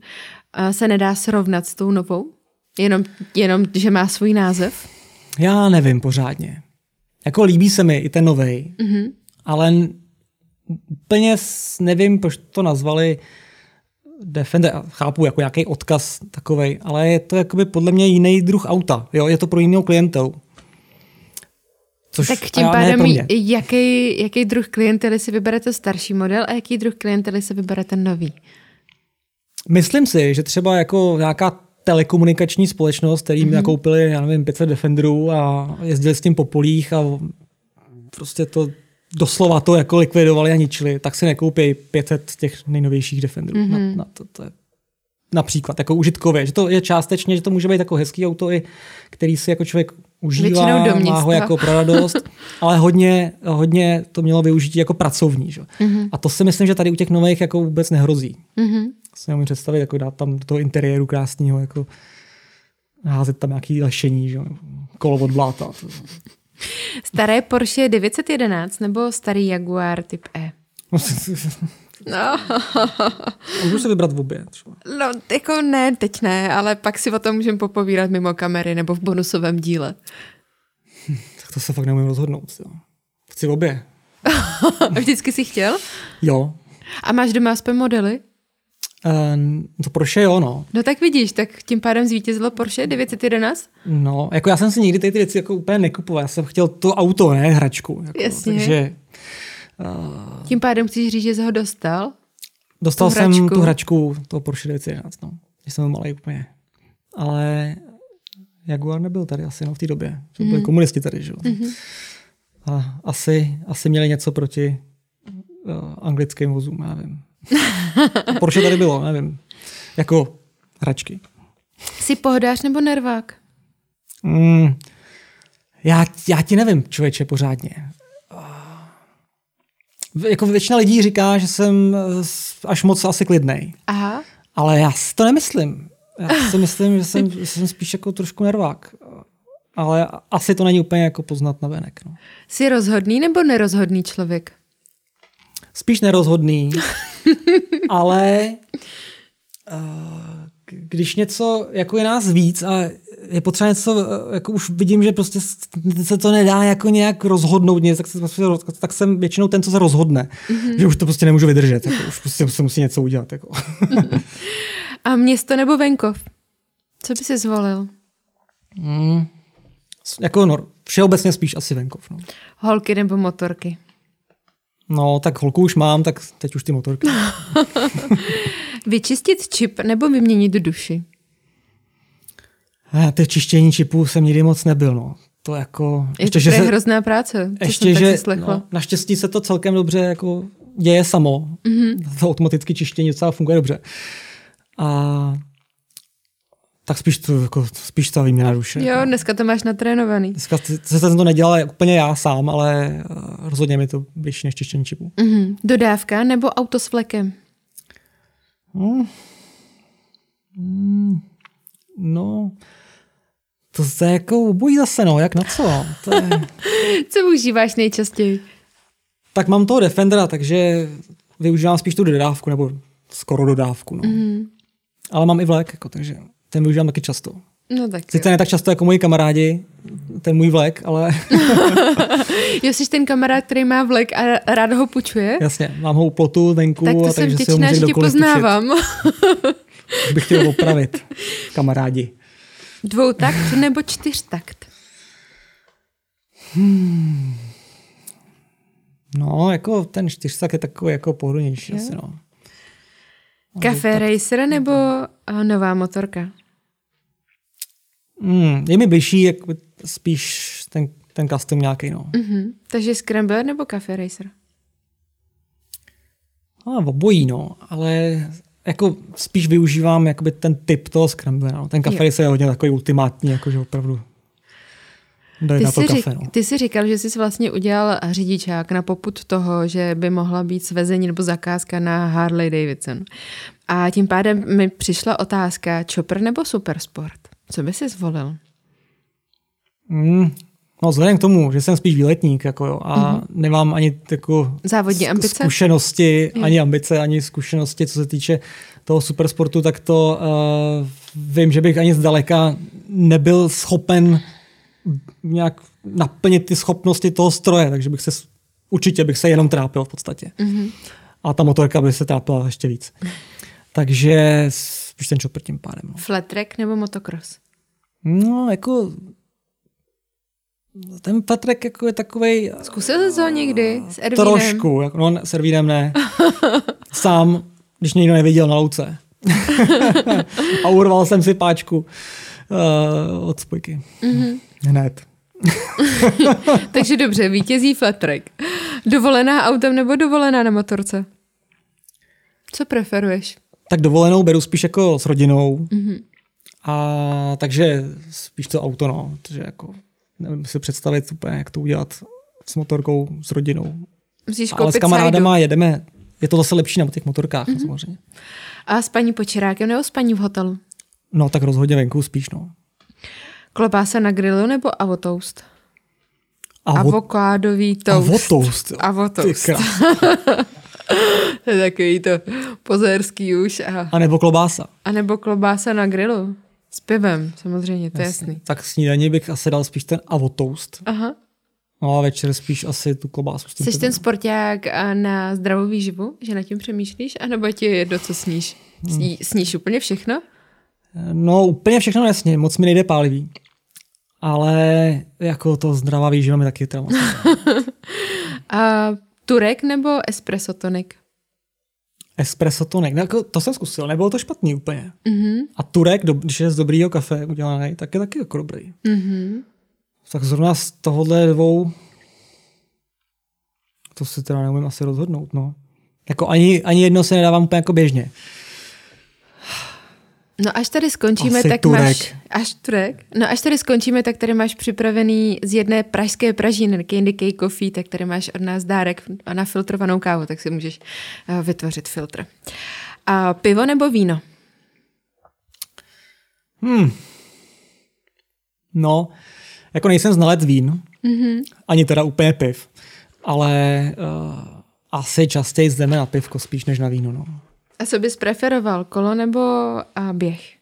Speaker 1: se nedá srovnat s tou novou? Jenom, jenom že má svůj název?
Speaker 2: Já nevím pořádně. Jako líbí se mi i ten nový,
Speaker 1: mm-hmm.
Speaker 2: ale úplně nevím, proč to nazvali Defender, chápu jako nějaký odkaz takovej, ale je to jakoby podle mě jiný druh auta. Jo? Je to pro jiného klientelu.
Speaker 1: Což, tak tím pádem, jaký, jaký druh klientely si vyberete starší model a jaký druh klientely si vyberete nový?
Speaker 2: Myslím si, že třeba jako nějaká telekomunikační společnost, který mm-hmm. nakoupili, já nevím, 500 Defenderů a jezdili s tím po polích a prostě to doslova to jako likvidovali a ničili, tak si nekoupí 500 těch nejnovějších Defenderů. Mm-hmm. Na,
Speaker 1: Mhm.
Speaker 2: na to, to je například jako užitkově, že to je částečně, že to může být jako hezký auto, i, který si jako člověk užívá, má ho jako pro radost, ale hodně, hodně to mělo využití jako pracovní. Že?
Speaker 1: Mm-hmm.
Speaker 2: A to si myslím, že tady u těch nových jako vůbec nehrozí.
Speaker 1: Mm-hmm.
Speaker 2: Si nemůžu představit, jako dát tam do toho interiéru krásného, jako házet tam nějaký lešení, že? kolo od bláta.
Speaker 1: Staré Porsche 911 nebo starý Jaguar typ E? No.
Speaker 2: Můžu se vybrat v obě. Třeba.
Speaker 1: No, jako ne, teď ne, ale pak si o tom můžeme popovídat mimo kamery nebo v bonusovém díle.
Speaker 2: Tak to se fakt neumím rozhodnout. Jo. Chci v obě.
Speaker 1: Vždycky jsi chtěl?
Speaker 2: Jo.
Speaker 1: A máš doma aspoň modely?
Speaker 2: Uh, to Porsche jo, no.
Speaker 1: No tak vidíš, tak tím pádem zvítězilo Porsche 911?
Speaker 2: No, jako já jsem si nikdy ty, ty věci jako úplně nekupoval. Já jsem chtěl to auto, ne hračku. Jako,
Speaker 1: Jasně.
Speaker 2: Takže
Speaker 1: Tím pádem chceš říct, že jsi ho dostal?
Speaker 2: Dostal tu jsem hračku. tu hračku, toho Porsche 911, no. Když jsem malý úplně. Ale Jaguar nebyl tady asi no, v té době. To byli mm. komunisti tady, že jo.
Speaker 1: Mm-hmm.
Speaker 2: A asi, asi měli něco proti uh, anglickým vozům, já nevím. Porsche tady bylo, nevím. Jako hračky.
Speaker 1: Jsi pohodář nebo nervák?
Speaker 2: Mm, já, já ti nevím, člověče, pořádně jako většina lidí říká, že jsem až moc asi klidnej.
Speaker 1: Aha.
Speaker 2: Ale já si to nemyslím. Já si myslím, že jsem, že jsem spíš jako trošku nervák. Ale asi to není úplně jako poznat na venek. No.
Speaker 1: Jsi rozhodný nebo nerozhodný člověk?
Speaker 2: Spíš nerozhodný, ale uh, když něco jako je nás víc a je potřeba něco, jako už vidím, že prostě se to nedá jako nějak rozhodnout nic, tak, se, tak jsem většinou ten, co se rozhodne. Mm-hmm. Že už to prostě nemůžu vydržet. Jako, už prostě se musí něco udělat. Jako.
Speaker 1: A město nebo venkov? Co by si zvolil?
Speaker 2: Mm, jako no, všeobecně spíš asi venkov. No.
Speaker 1: Holky nebo motorky?
Speaker 2: No, tak holku už mám, tak teď už ty motorky.
Speaker 1: Vyčistit čip nebo vyměnit duši?
Speaker 2: A ty čištění čipů jsem nikdy moc nebyl, no. To jako...
Speaker 1: Je ještě, to že je se, hrozná práce,
Speaker 2: ještě, že, no, naštěstí se to celkem dobře jako děje samo.
Speaker 1: Mm-hmm.
Speaker 2: To automatické čištění docela funguje dobře. A tak spíš to, jako, spíš ta výměna duše.
Speaker 1: Jo, dneska to máš natrénovaný.
Speaker 2: Dneska se to nedělal úplně já sám, ale rozhodně mi to blížší než čištění čipů.
Speaker 1: Mm-hmm. Dodávka nebo auto s vlekem?
Speaker 2: Hmm. Hmm. No, to je jako obojí zase, no, jak na co? To je...
Speaker 1: co užíváš nejčastěji?
Speaker 2: Tak mám toho Defendera, takže využívám spíš tu dodávku, nebo skoro dodávku, no.
Speaker 1: Mm-hmm.
Speaker 2: Ale mám i vlek, jako, takže ten využívám taky často.
Speaker 1: No tak
Speaker 2: Sice ne tak často jako moji kamarádi, ten můj vlek, ale...
Speaker 1: jo, jsi ten kamarád, který má vlek a rád ho pučuje?
Speaker 2: Jasně, mám ho u plotu venku,
Speaker 1: tak to
Speaker 2: a
Speaker 1: jsem
Speaker 2: takže může
Speaker 1: že tě poznávám.
Speaker 2: Už bych chtěl opravit, kamarádi.
Speaker 1: Dvoutakt nebo čtyřtakt?
Speaker 2: No, jako ten čtyřtak je takový jako pohodlnější asi, no.
Speaker 1: Café Racer nebo a, nová motorka?
Speaker 2: Mm, je mi blížší jak spíš ten, ten custom nějaký, no.
Speaker 1: Mhm. Takže Scrambler nebo Café Racer?
Speaker 2: A obojí, no, ale jako spíš využívám jakoby ten typ toho Scramblera. No. Ten kafe je hodně takový ultimátní, jakože opravdu jde
Speaker 1: Ty
Speaker 2: na to
Speaker 1: jsi,
Speaker 2: kafe. No.
Speaker 1: ty jsi říkal, že jsi vlastně udělal řidičák na poput toho, že by mohla být svezení nebo zakázka na Harley Davidson. A tím pádem mi přišla otázka, chopper nebo supersport? Co by si zvolil?
Speaker 2: Mm, no, vzhledem k tomu, že jsem spíš výletník jako jo, a mm-hmm. nemám ani jako
Speaker 1: Závodní ambice?
Speaker 2: zkušenosti, ani ambice, ani zkušenosti, co se týče toho supersportu, tak to uh, vím, že bych ani zdaleka nebyl schopen nějak naplnit ty schopnosti toho stroje, takže bych se určitě bych se jenom trápil v podstatě.
Speaker 1: Mhm.
Speaker 2: A ta motorka by se trápila ještě víc. Takže spíš ten chopper tím pádem. No.
Speaker 1: Flat track nebo motocross?
Speaker 2: No, jako ten Patrek jako je takovej
Speaker 1: Zkusil jsi ho někdy s Ervínem?
Speaker 2: trošku, jako, no s Ervínem ne. Sám, když mě nikdo neviděl na louce. a urval jsem si páčku uh, od spojky. Mm-hmm. Hned.
Speaker 1: Takže dobře, vítězí flat track. Dovolená autem nebo dovolená na motorce? Co preferuješ?
Speaker 2: Tak dovolenou beru spíš jako s rodinou. Mm-hmm. A takže spíš to auto, no. Takže jako nevím si představit úplně, jak to udělat s motorkou, s rodinou.
Speaker 1: Musíš
Speaker 2: Ale s kamarádama jedeme, je to zase lepší na těch motorkách, mm-hmm. samozřejmě.
Speaker 1: A s paní počerákem nebo s paní v hotelu?
Speaker 2: No tak rozhodně venku spíš, no.
Speaker 1: Klobása na grilu nebo avotoast?
Speaker 2: A vo-
Speaker 1: Avokádový toast.
Speaker 2: Avotoast.
Speaker 1: Avotoast. To je takový to pozérský už. A,
Speaker 2: A nebo klobása.
Speaker 1: a nebo klobása na grilu. S pivem, samozřejmě, to je jasný.
Speaker 2: Tak snídaní bych asi dal spíš ten avotoast.
Speaker 1: Aha.
Speaker 2: No a večer spíš asi tu klobásu.
Speaker 1: Jsi ten sporták a na zdravou výživu, že nad tím přemýšlíš, anebo ti je jedno, co sníš? Sní, sníš úplně všechno?
Speaker 2: No úplně všechno jasně, moc mi nejde pálivý. Ale jako to zdravá výživa mi taky nejde.
Speaker 1: A turek nebo espresso tonik?
Speaker 2: Espresso tonik, no, jako to jsem zkusil, nebylo to špatný úplně.
Speaker 1: Mhm.
Speaker 2: A turek, do, když je z dobrýho kafe udělaný, tak je taky jako dobrý.
Speaker 1: Mhm.
Speaker 2: Tak zrovna z tohohle dvou to si teda neumím asi rozhodnout, no. Jako ani, ani jedno se nedávám úplně jako běžně.
Speaker 1: No až tady skončíme,
Speaker 2: Asi
Speaker 1: tak
Speaker 2: turek.
Speaker 1: máš... Až turek? No až tady skončíme, tak tady máš připravený z jedné pražské pražíny, Candy Cake Coffee, tak tady máš od nás dárek na filtrovanou kávu, tak si můžeš eh, vytvořit filtr. A pivo nebo víno?
Speaker 2: Hmm. No, jako nejsem znalec vín, mm-hmm. ani teda úplně piv, ale uh, asi častěji jdeme na pivko spíš než na víno, no.
Speaker 1: A co bys preferoval, kolo nebo a běh?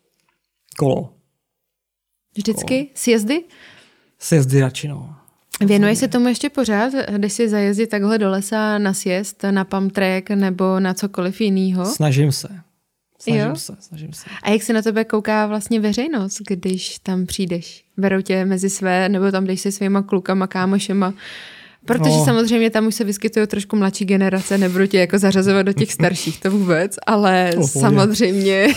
Speaker 2: Kolo.
Speaker 1: Vždycky? Sjezdy?
Speaker 2: Sjezdy radši, no.
Speaker 1: Věnuješ se tomu ještě pořád, když si zajezdit takhle do lesa na sjezd, na pump track nebo na cokoliv jiného?
Speaker 2: Snažím se. Snažím
Speaker 1: Jo?
Speaker 2: se, snažím se.
Speaker 1: A jak se na tebe kouká vlastně veřejnost, když tam přijdeš? Berou tě mezi své, nebo tam jdeš se svýma klukama, kámošema? Protože no. Samozřejmě tam už se vyskytují trošku mladší generace, nebudu tě jako zařazovat do těch starších, to vůbec, ale
Speaker 2: pohodě.
Speaker 1: samozřejmě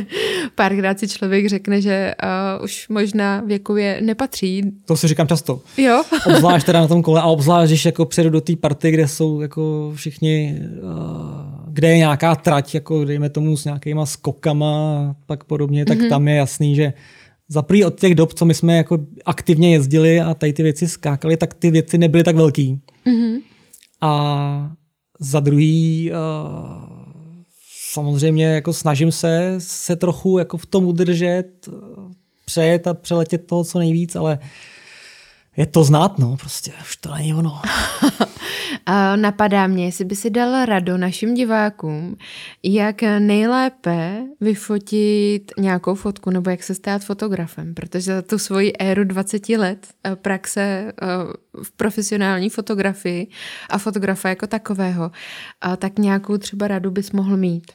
Speaker 1: párkrát si člověk řekne, že uh, už možná věkově nepatří.
Speaker 2: To si říkám často.
Speaker 1: Jo?
Speaker 2: Obzvlášť teda na tom kole a obzvlášť, když jako přijedu do té party, kde jsou jako všichni, uh, kde je nějaká trať, jako dejme tomu s nějakýma skokama a tak podobně, tak mm-hmm. tam je jasný, že za prvý od těch dob, co my jsme jako aktivně jezdili a tady ty věci skákali, tak ty věci nebyly tak velký.
Speaker 1: Mm-hmm.
Speaker 2: A za druhý uh, samozřejmě jako snažím se se trochu jako v tom udržet, uh, přejet a přeletět toho co nejvíc, ale je to znát, no, prostě, už to není ono.
Speaker 1: A napadá mě, jestli by si dal radu našim divákům, jak nejlépe vyfotit nějakou fotku nebo jak se stát fotografem, protože za tu svoji éru 20 let eh, praxe eh, v profesionální fotografii a fotografa jako takového, tak nějakou třeba radu bys mohl mít.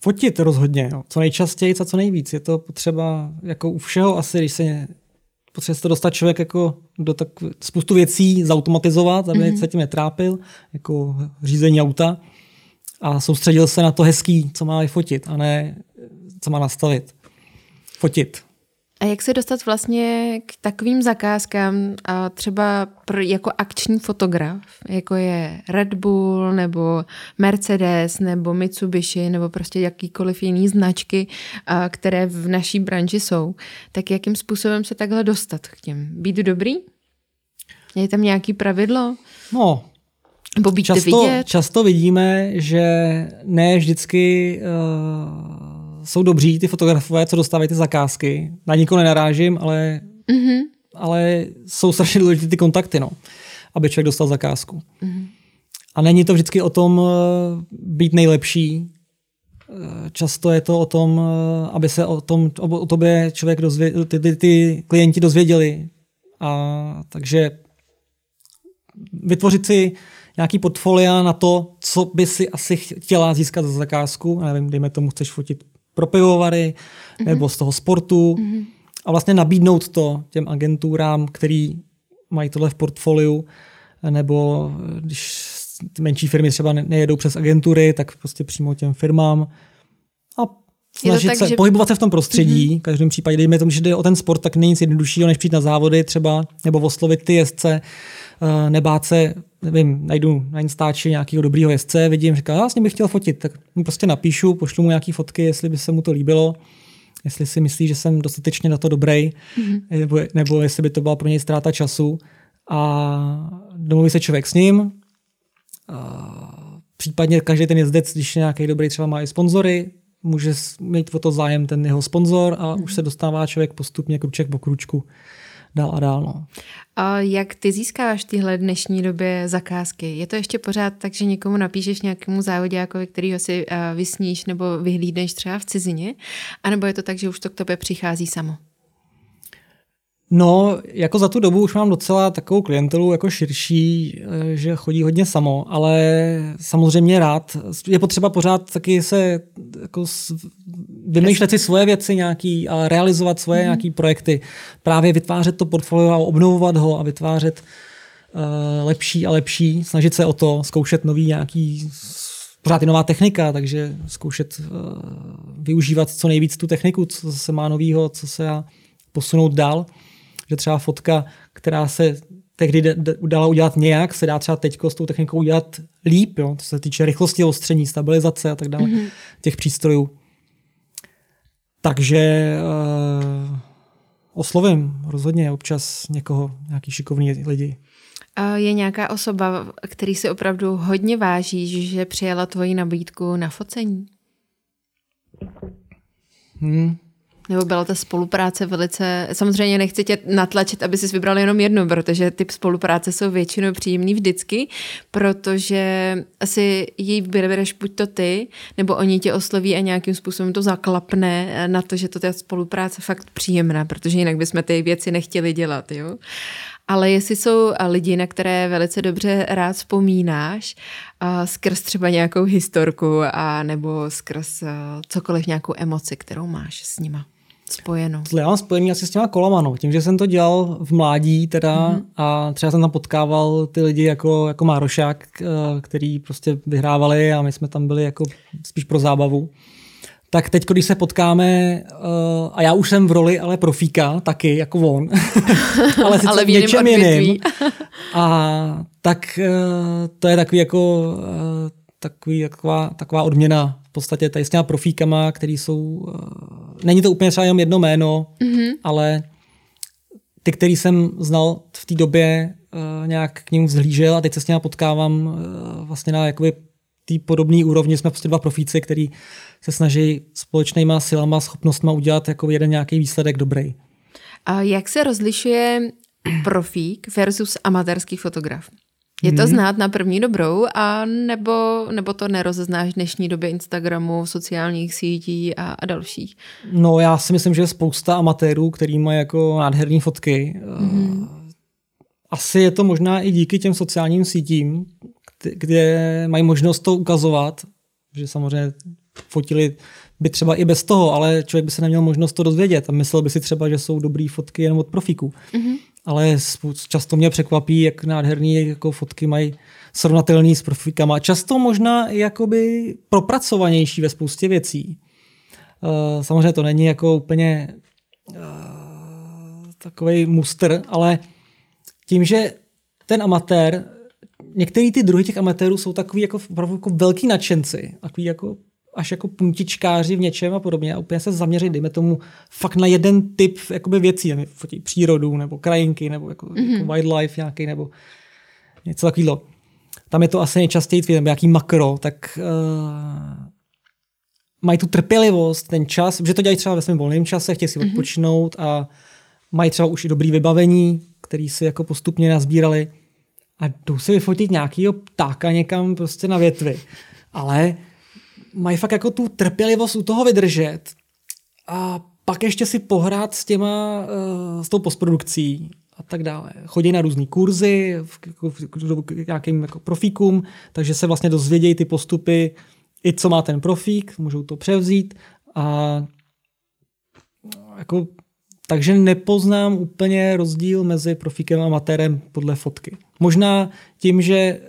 Speaker 2: Fotit rozhodně, jo. co nejčastěji a co nejvíc. Je to potřeba jako u všeho asi, když se potřebuje se to dostat člověk jako do tak spoustu věcí zautomatizovat, aby mm-hmm. se tím netrápil, jako řízení auta a soustředil se na to hezký, co má vyfotit a ne co má nastavit. Fotit.
Speaker 1: A jak se dostat vlastně k takovým zakázkám a třeba pro, jako akční fotograf, jako je Red Bull nebo Mercedes nebo Mitsubishi nebo prostě jakýkoliv jiný značky, a, které v naší branži jsou, tak jakým způsobem se takhle dostat k těm? Být dobrý? Je tam nějaký pravidlo?
Speaker 2: No,
Speaker 1: nebo být často, vidět?
Speaker 2: často vidíme, že ne vždycky uh jsou dobří ty fotografové, co dostávají ty zakázky. Na nikoho nenarážím, ale, mm-hmm. ale jsou strašně důležité ty kontakty, no, aby člověk dostal zakázku. Mm-hmm. A není to vždycky o tom eh, být nejlepší. Eh, často je to o tom, eh, aby se o, tom, o tobě člověk dozvě, ty, ty, ty klienti dozvěděli. A takže vytvořit si nějaký portfolia na to, co by si asi chtěla získat za zakázku. Nevím, dejme tomu, chceš fotit pro pivovary mm-hmm. nebo z toho sportu mm-hmm. a vlastně nabídnout to těm agenturám, který mají tohle v portfoliu, nebo když ty menší firmy třeba nejedou přes agentury, tak prostě přímo těm firmám a snažit tak, se, že... pohybovat se v tom prostředí. Mm-hmm. V každém případě, dejme tomu, že jde o ten sport, tak není nic jednoduššího, než přijít na závody třeba, nebo oslovit ty jezdce, nebát se nevím, najdu na Instači nějakého dobrého jezdce, vidím, říká, já s ním bych chtěl fotit, tak mu prostě napíšu, pošlu mu nějaké fotky, jestli by se mu to líbilo, jestli si myslí, že jsem dostatečně na to dobrý, mm-hmm. nebo, nebo jestli by to byla pro něj ztráta času. A domluví se člověk s ním, a případně každý ten jezdec, když je nějaký dobrý, třeba má i sponzory, může mít o to zájem ten jeho sponzor a mm-hmm. už se dostává člověk postupně kruček po kručku dál a dál. No.
Speaker 1: A jak ty získáváš v téhle dnešní době zakázky? Je to ještě pořád tak, že někomu napíšeš nějakému závodňákovi, kterýho si uh, vysníš nebo vyhlídneš třeba v cizině? A nebo je to tak, že už to k tobě přichází samo?
Speaker 2: No, jako za tu dobu už mám docela takovou klientelu jako širší, eh, že chodí hodně samo, ale samozřejmě rád. Je potřeba pořád taky se jako vymýšlet si svoje věci nějaký a realizovat svoje mm. nějaký projekty. Právě vytvářet to portfolio a obnovovat ho a vytvářet uh, lepší a lepší, snažit se o to, zkoušet nový nějaký pořád i nová technika, takže zkoušet uh, využívat co nejvíc tu techniku, co se má novýho, co se dá posunout dál že třeba fotka, která se tehdy dala udělat nějak, se dá třeba teď s tou technikou udělat líp, jo, co se týče rychlosti ostření, stabilizace a tak dále, mm-hmm. těch přístrojů. Takže uh, oslovím rozhodně občas někoho, nějaký šikovný lidi.
Speaker 1: A je nějaká osoba, který si opravdu hodně váží, že přijala tvoji nabídku na focení?
Speaker 2: Hmm,
Speaker 1: nebo byla ta spolupráce velice... Samozřejmě nechci tě natlačit, aby jsi vybral jenom jednu, protože ty spolupráce jsou většinou příjemný vždycky, protože asi jí vybereš buď to ty, nebo oni tě osloví a nějakým způsobem to zaklapne na to, že to ta spolupráce fakt příjemná, protože jinak bychom ty věci nechtěli dělat, jo. Ale jestli jsou lidi, na které velice dobře rád vzpomínáš, a skrz třeba nějakou historku a nebo skrz cokoliv nějakou emoci, kterou máš s nima spojeno?
Speaker 2: Já mám spojený asi s těma kolama, no. Tím, že jsem to dělal v mládí teda mm-hmm. a třeba jsem tam potkával ty lidi jako, jako Márošák, eh, který prostě vyhrávali a my jsme tam byli jako spíš pro zábavu. Tak teď, když se potkáme, uh, a já už jsem v roli ale profíka, taky jako on, ale sice ale v něčem jiným. A tak uh, to je takový jako takový, taková, taková odměna podstatě tady s těma profíkama, který jsou, uh, není to úplně třeba jenom jedno jméno, mm-hmm. ale ty, který jsem znal v té době, uh, nějak k ním vzhlížel a teď se s něma potkávám uh, vlastně na jakoby té podobné úrovni. Jsme prostě dva profíci, který se snaží společnýma silama, schopnostma udělat jako jeden nějaký výsledek dobrý.
Speaker 1: A jak se rozlišuje profík versus amatérský fotograf? Je to hmm. znát na první dobrou, a nebo, nebo to nerozeznáš v dnešní době Instagramu, sociálních sítí a, a dalších?
Speaker 2: No já si myslím, že je spousta amatérů, který mají jako nádherné fotky. Hmm. Asi je to možná i díky těm sociálním sítím, kde mají možnost to ukazovat, že samozřejmě fotili by třeba i bez toho, ale člověk by se neměl možnost to dozvědět a myslel by si třeba, že jsou dobrý fotky jenom od profíků. Mm-hmm. Ale často mě překvapí, jak nádherný jako fotky mají srovnatelný s profíkama. Často možná jakoby propracovanější ve spoustě věcí. Uh, samozřejmě to není jako úplně uh, takový muster, ale tím, že ten amatér, některý ty druhy těch amatérů jsou takový jako, jako velký nadšenci, takový jako až jako puntičkáři v něčem a podobně a úplně se zaměřit, dejme tomu, fakt na jeden typ jakoby věcí, fotí přírodu, nebo krajinky, nebo jako, mm-hmm. jako wildlife nějaký, nebo něco takového. Tam je to asi nejčastěji, nebo nějaký makro, tak uh, mají tu trpělivost, ten čas, že to dělají třeba ve svém volném čase, chtějí si mm-hmm. odpočinout a mají třeba už i dobrý vybavení, který si jako postupně nazbírali a jdou si vyfotit nějakýho ptáka někam prostě na větvi. Ale mají fakt jako tu trpělivost u toho vydržet a pak ještě si pohrát s těma, uh, s tou postprodukcí a tak dále. Chodí na různé kurzy, jako k nějakým jako profíkům, takže se vlastně dozvědějí ty postupy, i co má ten profík, můžou to převzít a jako, takže nepoznám úplně rozdíl mezi profíkem a amatérem podle fotky. Možná tím, že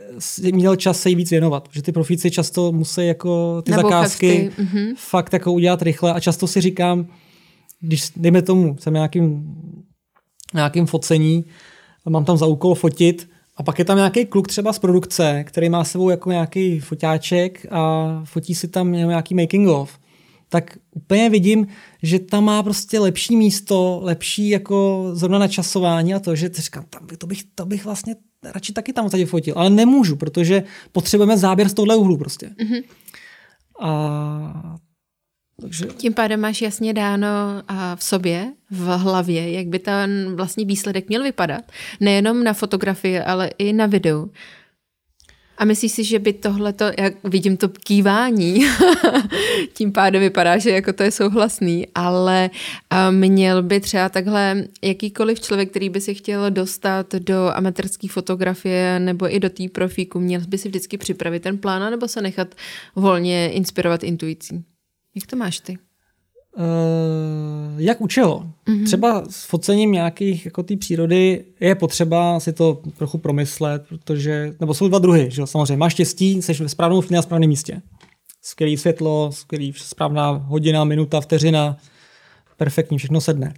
Speaker 2: měl čas se jí víc věnovat, že ty profíci často musí jako ty Nebo zakázky mm-hmm. fakt jako udělat rychle a často si říkám, když dejme tomu, jsem nějakým, nějakým focení, mám tam za úkol fotit a pak je tam nějaký kluk třeba z produkce, který má sebou jako nějaký foťáček a fotí si tam nějaký making of, tak úplně vidím, že tam má prostě lepší místo, lepší jako zrovna načasování a to, že říkám, tam, to, bych, to bych vlastně radši taky tam tady fotil, ale nemůžu, protože potřebujeme záběr z tohle úhlu prostě. Mm-hmm. A
Speaker 1: takže... Tím pádem máš jasně dáno a v sobě, v hlavě, jak by ten vlastní výsledek měl vypadat. Nejenom na fotografii, ale i na videu. A myslíš si, že by tohleto, jak vidím to kývání, tím pádem vypadá, že jako to je souhlasný, ale měl by třeba takhle jakýkoliv člověk, který by si chtěl dostat do amatérské fotografie nebo i do té profíku, měl by si vždycky připravit ten plán nebo se nechat volně inspirovat intuicí? Jak to máš ty?
Speaker 2: Uh, jak u čeho? Mm-hmm. Třeba s focením nějakých jako té přírody je potřeba si to trochu promyslet, protože, nebo jsou dva druhy, že samozřejmě máš štěstí, jsi ve správnou chvíli na správném místě. Skvělý světlo, skvělý správná hodina, minuta, vteřina, perfektní, všechno sedne.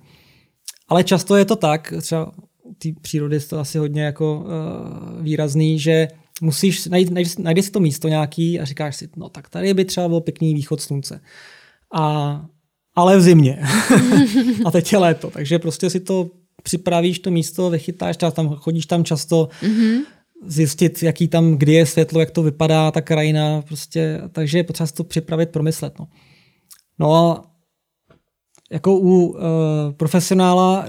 Speaker 2: Ale často je to tak, třeba u té přírody je to asi hodně jako uh, výrazný, že musíš najít, najít, najít si to místo nějaký a říkáš si, no tak tady by třeba byl pěkný východ slunce. A ale v zimě. a teď je léto, takže prostě si to připravíš to místo, vychytáš, tam chodíš tam často, mm-hmm. zjistit, jaký tam, kdy je světlo, jak to vypadá, ta krajina, prostě, takže je potřeba si to připravit, promyslet. No, no a jako u uh, profesionála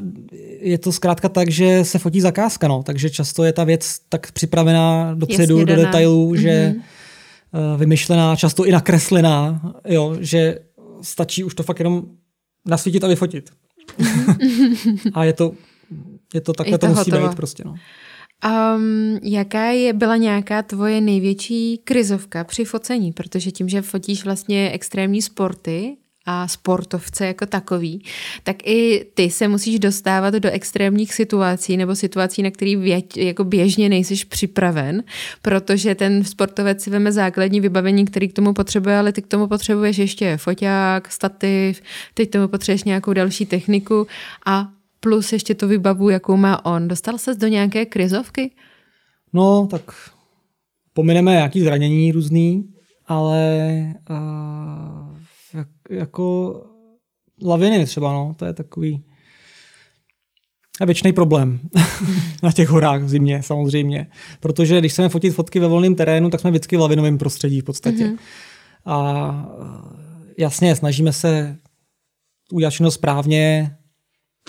Speaker 2: je to zkrátka tak, že se fotí zakázka, no, takže často je ta věc tak připravená dopředu, do detailů, mm-hmm. že uh, vymyšlená, často i nakreslená, jo, že stačí už to fakt jenom nasvítit a vyfotit. a je to, je to takhle, je to, to musí hotovo. být prostě. No.
Speaker 1: Um, jaká je, byla nějaká tvoje největší krizovka při focení? Protože tím, že fotíš vlastně extrémní sporty, a sportovce jako takový, tak i ty se musíš dostávat do extrémních situací nebo situací, na který věť, jako běžně nejsiš připraven, protože ten sportovec si veme základní vybavení, který k tomu potřebuje, ale ty k tomu potřebuješ ještě foťák, stativ, teď tomu potřebuješ nějakou další techniku a plus ještě to vybavu, jakou má on. Dostal ses do nějaké krizovky?
Speaker 2: No, tak pomineme nějaký zranění různý, ale uh jako laviny třeba, no, to je takový a věčný problém na těch horách v zimě samozřejmě. Protože když chceme fotit fotky ve volném terénu, tak jsme vždycky v lavinovém prostředí v podstatě. Mm-hmm. A jasně, snažíme se udělat všechno správně,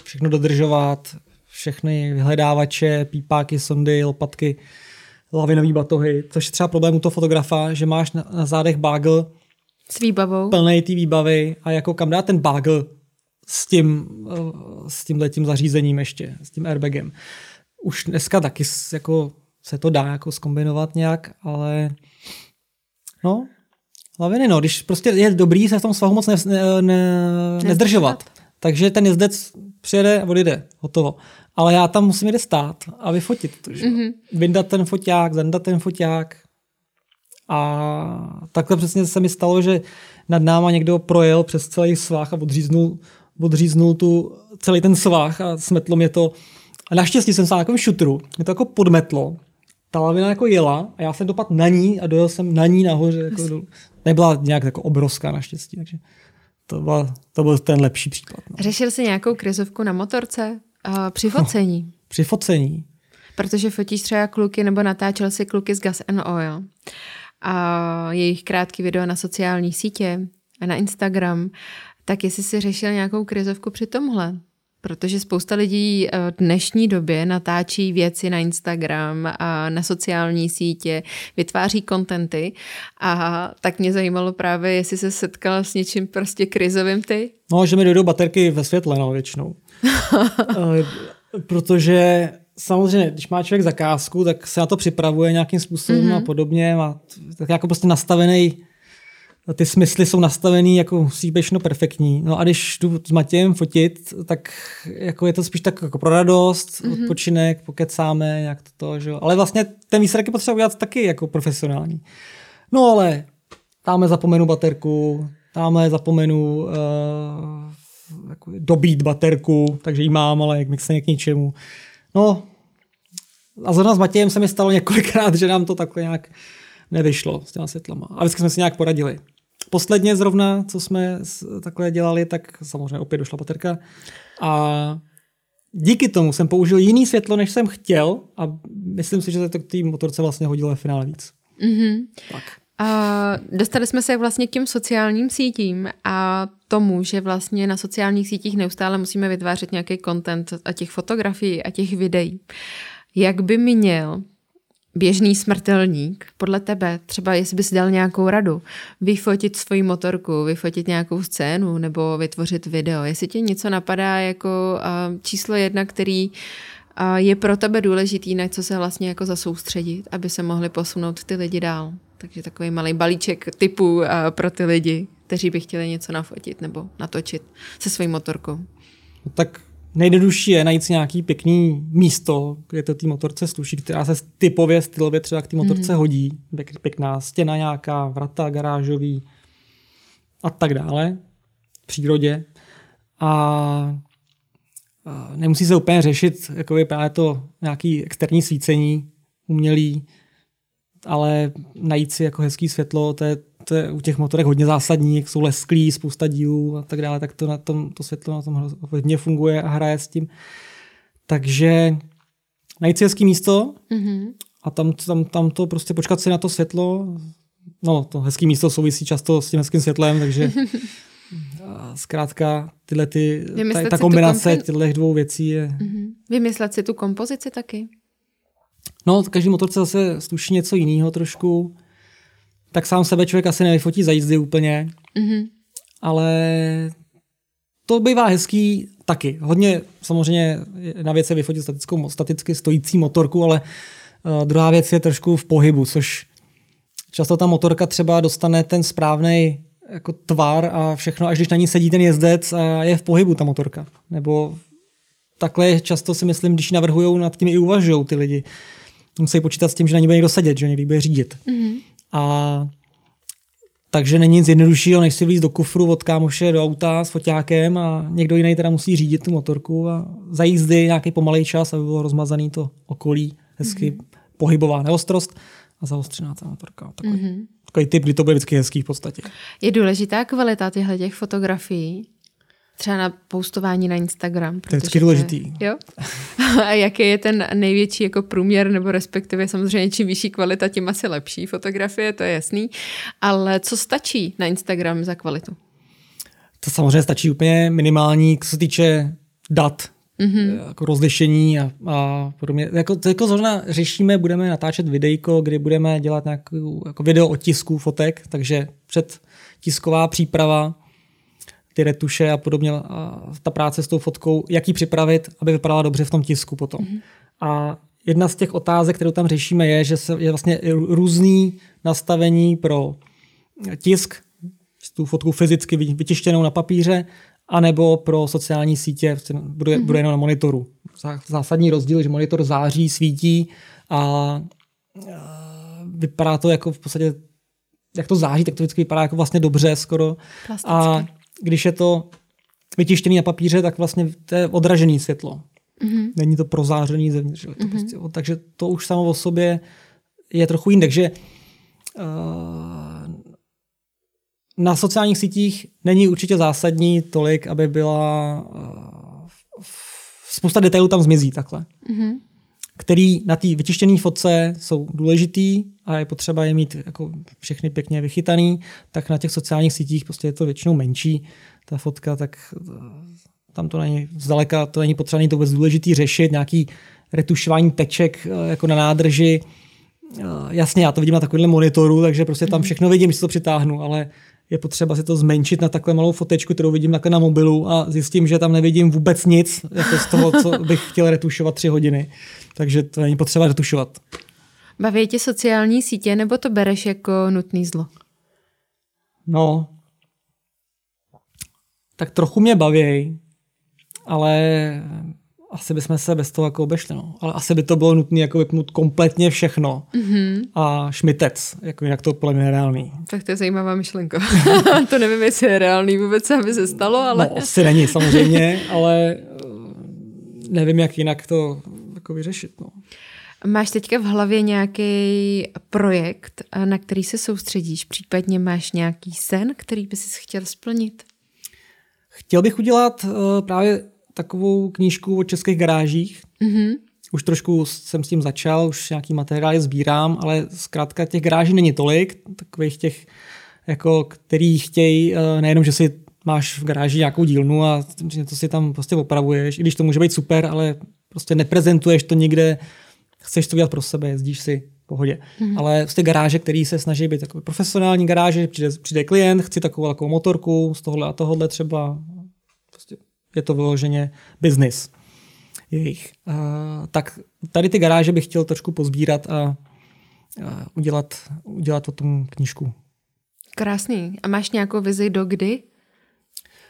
Speaker 2: všechno dodržovat, všechny vyhledávače, pípáky, sondy, lopatky, lavinový batohy, což je třeba problém u toho fotografa, že máš na, na zádech bagel,
Speaker 1: s výbavou.
Speaker 2: Plnej té výbavy a jako kam dát ten bagel s tím, eh, s tím letím zařízením ještě, s tím airbagem. Už dneska taky jako se to dá jako skombinovat nějak, ale no, Laviny, no, když prostě je dobrý se v tom svahu moc ne, ne, ne, nezdržovat. Takže ten jezdec přijede a odjede, hotovo. Ale já tam musím jde stát a vyfotit to, že? Mm-hmm. Vyndat ten foťák, zandat ten foťák. A takhle přesně se mi stalo, že nad náma někdo projel přes celý svah a odříznul, odříznul tu, celý ten svah a smetlo mě to. A naštěstí jsem se na takovém šutru, mě to jako podmetlo. Ta lavina jako jela a já jsem dopad na ní a dojel jsem na ní nahoře. Jako nebyla nějak jako obrovská naštěstí, takže to, byl, to byl ten lepší příklad. No.
Speaker 1: Řešil jsi nějakou krizovku na motorce uh, při focení? No,
Speaker 2: při focení.
Speaker 1: Protože fotíš třeba kluky nebo natáčel si kluky z Gas and Oil a jejich krátký video na sociální sítě a na Instagram, tak jestli si řešil nějakou krizovku při tomhle? Protože spousta lidí eh, v dnešní době natáčí věci na Instagram a na sociální sítě, vytváří kontenty a tak mě zajímalo právě, jestli se setkal s něčím prostě krizovým ty?
Speaker 2: No, že mi dojdou baterky ve světle, no, většinou. Eh, protože samozřejmě, když má člověk zakázku, tak se na to připravuje nějakým způsobem mm-hmm. a podobně. Má tak jako prostě nastavený ty smysly jsou nastavený, jako musí být všechno perfektní. No a když jdu s Matějem fotit, tak jako je to spíš tak jako pro radost, mm-hmm. odpočinek, pokecáme, jak to, to že jo. Ale vlastně ten výsledek je potřeba udělat taky jako profesionální. No ale tamhle zapomenu baterku, tamhle zapomenu uh, dobít baterku, takže ji mám, ale jak mi se k ničemu. No a zrovna s Matějem se mi stalo několikrát, že nám to takhle nějak nevyšlo s těma světlama. A vždycky jsme si nějak poradili. Posledně zrovna, co jsme takhle dělali, tak samozřejmě opět došla baterka. A díky tomu jsem použil jiný světlo, než jsem chtěl a myslím si, že to k té motorce vlastně hodilo ve finále víc. Mm-hmm.
Speaker 1: Tak. A dostali jsme se vlastně k těm sociálním sítím a tomu, že vlastně na sociálních sítích neustále musíme vytvářet nějaký content a těch fotografií a těch videí. Jak by měl běžný smrtelník, podle tebe, třeba jestli bys dal nějakou radu, vyfotit svoji motorku, vyfotit nějakou scénu nebo vytvořit video, jestli tě něco napadá jako číslo jedna, který je pro tebe důležitý, na co se vlastně jako zasoustředit, aby se mohli posunout ty lidi dál. Takže takový malý balíček typů uh, pro ty lidi, kteří by chtěli něco nafotit nebo natočit se svojí motorkou.
Speaker 2: No tak nejjednodušší je najít si nějaký pěkný místo, kde to té motorce sluší, která se typově, stylově třeba k té motorce mm. hodí. Pěkná stěna nějaká, vrata garážový a tak dále v přírodě. A nemusí se úplně řešit jakoby právě to nějaký externí svícení umělý, ale najít si jako hezký světlo, to je to je u těch motorek hodně zásadní, jak jsou lesklí, spousta dílů a tak dále, tak to, na tom, to světlo na tom hodně funguje a hraje s tím. Takže najít si hezký místo mm-hmm. a tam, tam, tam to prostě počkat si na to světlo. No, to hezký místo souvisí často s tím hezkým světlem, takže zkrátka tyhle ty, ta, ta kombinace kompi... těchto dvou věcí je... Mm-hmm.
Speaker 1: Vymyslet si tu kompozici taky?
Speaker 2: No, každý motorce zase sluší něco jiného trošku tak sám sebe člověk asi nevyfotí za jízdy úplně. Mm-hmm. Ale to bývá hezký taky. Hodně samozřejmě na věc je vyfotit statickou, staticky stojící motorku, ale uh, druhá věc je trošku v pohybu, což často ta motorka třeba dostane ten správný jako tvar a všechno, až když na ní sedí ten jezdec a je v pohybu ta motorka. Nebo takhle často si myslím, když navrhují nad tím i uvažují ty lidi. Musí počítat s tím, že na ní bude někdo sedět, že někdy bude řídit. Mm-hmm. A takže není nic jednoduššího, než si víc do kufru od kámoše do auta s foťákem a někdo jiný teda musí řídit tu motorku a za jízdy nějaký pomalej čas, aby bylo rozmazaný to okolí, hezky mm-hmm. pohybová neostrost a zaostřená ta motorka. Takový, mm-hmm. takový typ, kdy to bude vždycky hezký v podstatě.
Speaker 1: Je důležitá kvalita těchto těch fotografií? Třeba na postování na Instagram.
Speaker 2: To je vždycky důležitý.
Speaker 1: Jo? A jaký je ten největší jako průměr, nebo respektive samozřejmě čím vyšší kvalita, tím asi lepší fotografie, to je jasný. Ale co stačí na Instagram za kvalitu?
Speaker 2: To samozřejmě stačí úplně minimální, co se týče dat, mm-hmm. jako rozlišení a, a podobně. Jako, to jako zrovna řešíme, budeme natáčet videjko, kdy budeme dělat nějakou jako video otisků fotek, takže před tisková příprava ty retuše a podobně, a ta práce s tou fotkou, jak ji připravit, aby vypadala dobře v tom tisku potom. Mm-hmm. A jedna z těch otázek, kterou tam řešíme, je, že se je vlastně různý nastavení pro tisk, tu fotku fyzicky vytištěnou na papíře, anebo pro sociální sítě bude, mm-hmm. bude jenom na monitoru. Zásadní rozdíl, že monitor září, svítí a vypadá to jako v podstatě, jak to září, tak to vždycky vypadá jako vlastně dobře skoro.
Speaker 1: Plasticky.
Speaker 2: A když je to vytištěný na papíře, tak vlastně to je odražený světlo. Mm-hmm. Není to prozářený zevnitř. To mm-hmm. prostě, takže to už samo o sobě je trochu jiný. Takže uh, na sociálních sítích není určitě zásadní tolik, aby byla uh, spousta detailů tam zmizí takhle. Mm-hmm. Který na té vytištěné fotce jsou důležitý a je potřeba je mít jako všechny pěkně vychytaný, tak na těch sociálních sítích prostě je to většinou menší ta fotka, tak uh, tam to není zdaleka, to není potřeba, to vůbec důležitý řešit, nějaký retušování teček uh, jako na nádrži, jasně, já to vidím na takovémhle monitoru, takže prostě tam mhm. všechno vidím, když to přitáhnu, ale je potřeba si to zmenšit na takhle malou fotečku, kterou vidím takhle na mobilu a zjistím, že tam nevidím vůbec nic jako z toho, co bych chtěl retušovat tři hodiny. Takže to není potřeba retušovat.
Speaker 1: Baví tě sociální sítě, nebo to bereš jako nutný zlo?
Speaker 2: No, tak trochu mě baví, ale asi bychom se bez toho jako obešli. No. Ale asi by to bylo nutné jako vypnout kompletně všechno. Mm-hmm. A šmitec, jako jinak to podle mě reálný.
Speaker 1: Tak to je zajímavá myšlenka. to nevím, jestli je reálný vůbec, aby se stalo, ale...
Speaker 2: No, asi není samozřejmě, ale eh, nevím, jak jinak to jako vyřešit. No.
Speaker 1: Máš teďka v hlavě nějaký projekt, na který se soustředíš? Případně máš nějaký sen, který bys chtěl splnit?
Speaker 2: Chtěl bych udělat uh, právě takovou knížku o českých garážích. Mm-hmm. Už trošku jsem s tím začal, už nějaký materiály sbírám, ale zkrátka těch garáží není tolik, takových těch, jako, který chtějí eh, nejenom, že si máš v garáži nějakou dílnu a to si tam prostě opravuješ, i když to může být super, ale prostě neprezentuješ to nikde, chceš to dělat pro sebe, jezdíš si v pohodě. Mm-hmm. Ale z té garáže, který se snaží být takové profesionální garáže, přijde, přijde klient, chci takovou, takovou motorku z tohohle a tohohle třeba, prostě je to vyloženě business jejich. Uh, tak tady ty garáže bych chtěl trošku pozbírat a, a udělat, udělat o tom knížku.
Speaker 1: Krásný. A máš nějakou vizi do kdy?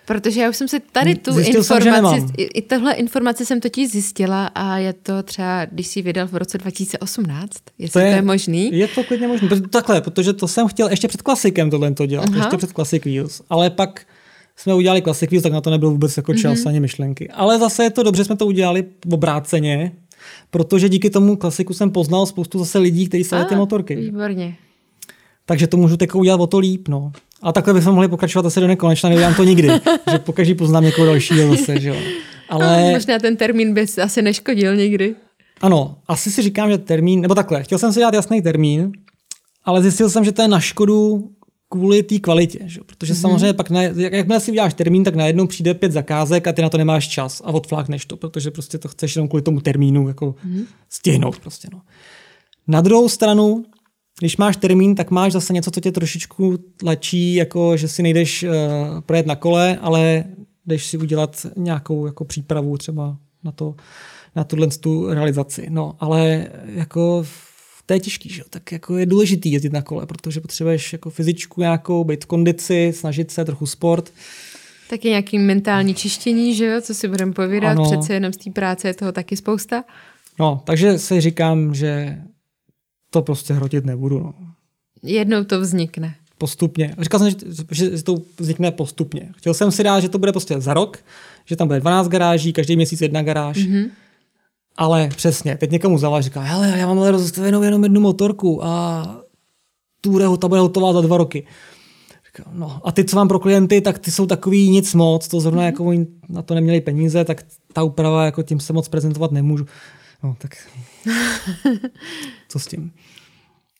Speaker 1: Protože já už jsem si tady tu Zjistil informaci, jsem, i tohle informace jsem totiž zjistila a je to třeba, když jsi vydal v roce 2018, jestli to je, to je možný.
Speaker 2: Je to klidně možný, takhle, protože to jsem chtěl ještě před klasikem tohle to dělat, Aha. ještě před Classic Wheels, ale pak jsme udělali Classic Wheels, tak na to nebylo vůbec jako čas mm-hmm. ani myšlenky. Ale zase je to dobře, jsme to udělali obráceně, protože díky tomu klasiku jsem poznal spoustu zase lidí, kteří se ty motorky.
Speaker 1: Výborně.
Speaker 2: Takže to můžu teď udělat o to líp. No. A takhle bychom mohli pokračovat asi do nekonečna, nedělám to nikdy. že pokaždé poznám někoho dalšího zase. Že jo.
Speaker 1: Ale... No, možná ten termín by asi neškodil nikdy.
Speaker 2: Ano, asi si říkám, že termín, nebo takhle, chtěl jsem si dát jasný termín, ale zjistil jsem, že to je na škodu kvůli té kvalitě. Že? Protože mm-hmm. samozřejmě pak, na, jak, jakmile si uděláš termín, tak najednou přijde pět zakázek a ty na to nemáš čas a odflákneš to, protože prostě to chceš jenom kvůli tomu termínu jako mm-hmm. stihnout. Prostě, no. Na druhou stranu, když máš termín, tak máš zase něco, co tě trošičku tlačí, jako že si nejdeš uh, projet na kole, ale jdeš si udělat nějakou jako přípravu třeba na to, na tuhle tu realizaci. No, ale jako to je těžký, že? tak jako je důležitý jezdit na kole, protože potřebuješ jako fyzičku nějakou, být v kondici, snažit se, trochu sport.
Speaker 1: Taky nějaký mentální čištění, že jo, co si budeme povídat, ano. přece jenom z té práce je toho taky spousta.
Speaker 2: No, takže si říkám, že to prostě hrotit nebudu. No.
Speaker 1: Jednou to vznikne.
Speaker 2: Postupně. Říkal jsem, že, že to vznikne postupně. Chtěl jsem si dát, že to bude prostě za rok, že tam bude 12 garáží, každý měsíc jedna garáž. Mm-hmm ale přesně, teď někomu zavolá, říká, hele, já mám ale rozestavenou jenom jednu motorku a tu bude, ta bude hotová za dva roky. Říká, no a ty, co mám pro klienty, tak ty jsou takový nic moc, to zrovna mm-hmm. jako oni na to neměli peníze, tak ta úprava, jako tím se moc prezentovat nemůžu. No tak co s tím?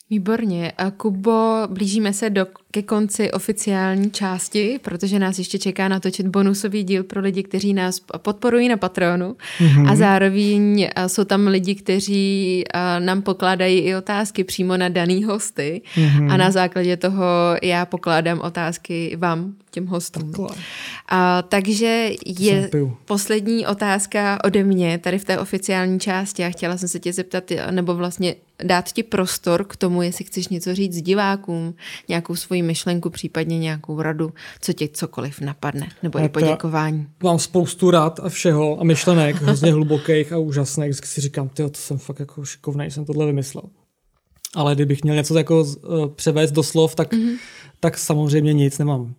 Speaker 1: Výborně. Kubo, blížíme se do, ke konci oficiální části, protože nás ještě čeká natočit bonusový díl pro lidi, kteří nás podporují na Patronu mm-hmm. a zároveň jsou tam lidi, kteří nám pokládají i otázky přímo na daný hosty mm-hmm. a na základě toho já pokládám otázky vám, těm hostům. A, takže je poslední otázka ode mě tady v té oficiální části a chtěla jsem se tě zeptat, nebo vlastně dát ti prostor k tomu, jestli chceš něco říct divákům, nějakou svoji myšlenku, případně nějakou radu, co tě cokoliv napadne, nebo i poděkování.
Speaker 2: Mám spoustu rád a všeho a myšlenek, hrozně hlubokých a úžasných. Vždycky si říkám, ty, to jsem fakt jako šikovnej, jsem tohle vymyslel. Ale kdybych měl něco jako uh, převést do slov, tak, mm-hmm. tak samozřejmě nic nemám.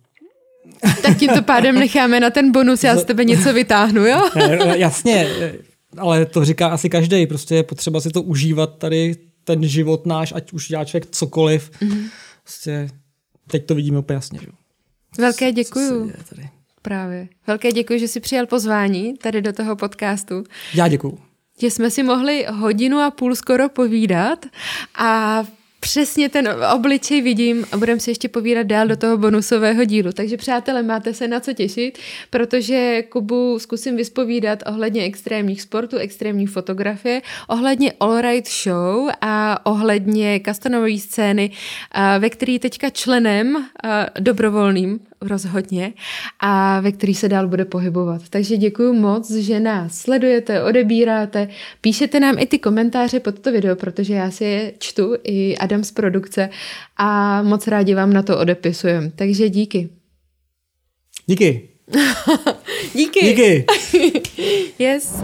Speaker 1: Tak tímto pádem necháme na ten bonus, já z tebe něco vytáhnu, jo?
Speaker 2: Jasně, ale to říká asi každý. Prostě je potřeba si to užívat tady, ten život náš, ať už dělá člověk cokoliv. Mm-hmm. Prostě teď to vidíme úplně jasně. Že?
Speaker 1: Velké děkuju. Právě. Velké děkuji, že jsi přijal pozvání tady do toho podcastu.
Speaker 2: Já děkuju.
Speaker 1: Že jsme si mohli hodinu a půl skoro povídat a přesně ten obličej vidím a budeme si ještě povídat dál do toho bonusového dílu. Takže přátelé, máte se na co těšit, protože Kubu zkusím vyspovídat ohledně extrémních sportů, extrémní fotografie, ohledně All Right Show a ohledně kastonové scény, ve který teďka členem dobrovolným rozhodně a ve který se dál bude pohybovat. Takže děkuji moc, že nás sledujete, odebíráte, píšete nám i ty komentáře pod to video, protože já si je čtu i Adam z produkce a moc rádi vám na to odepisujeme. Takže díky.
Speaker 2: Díky.
Speaker 1: díky.
Speaker 2: Díky.
Speaker 1: yes.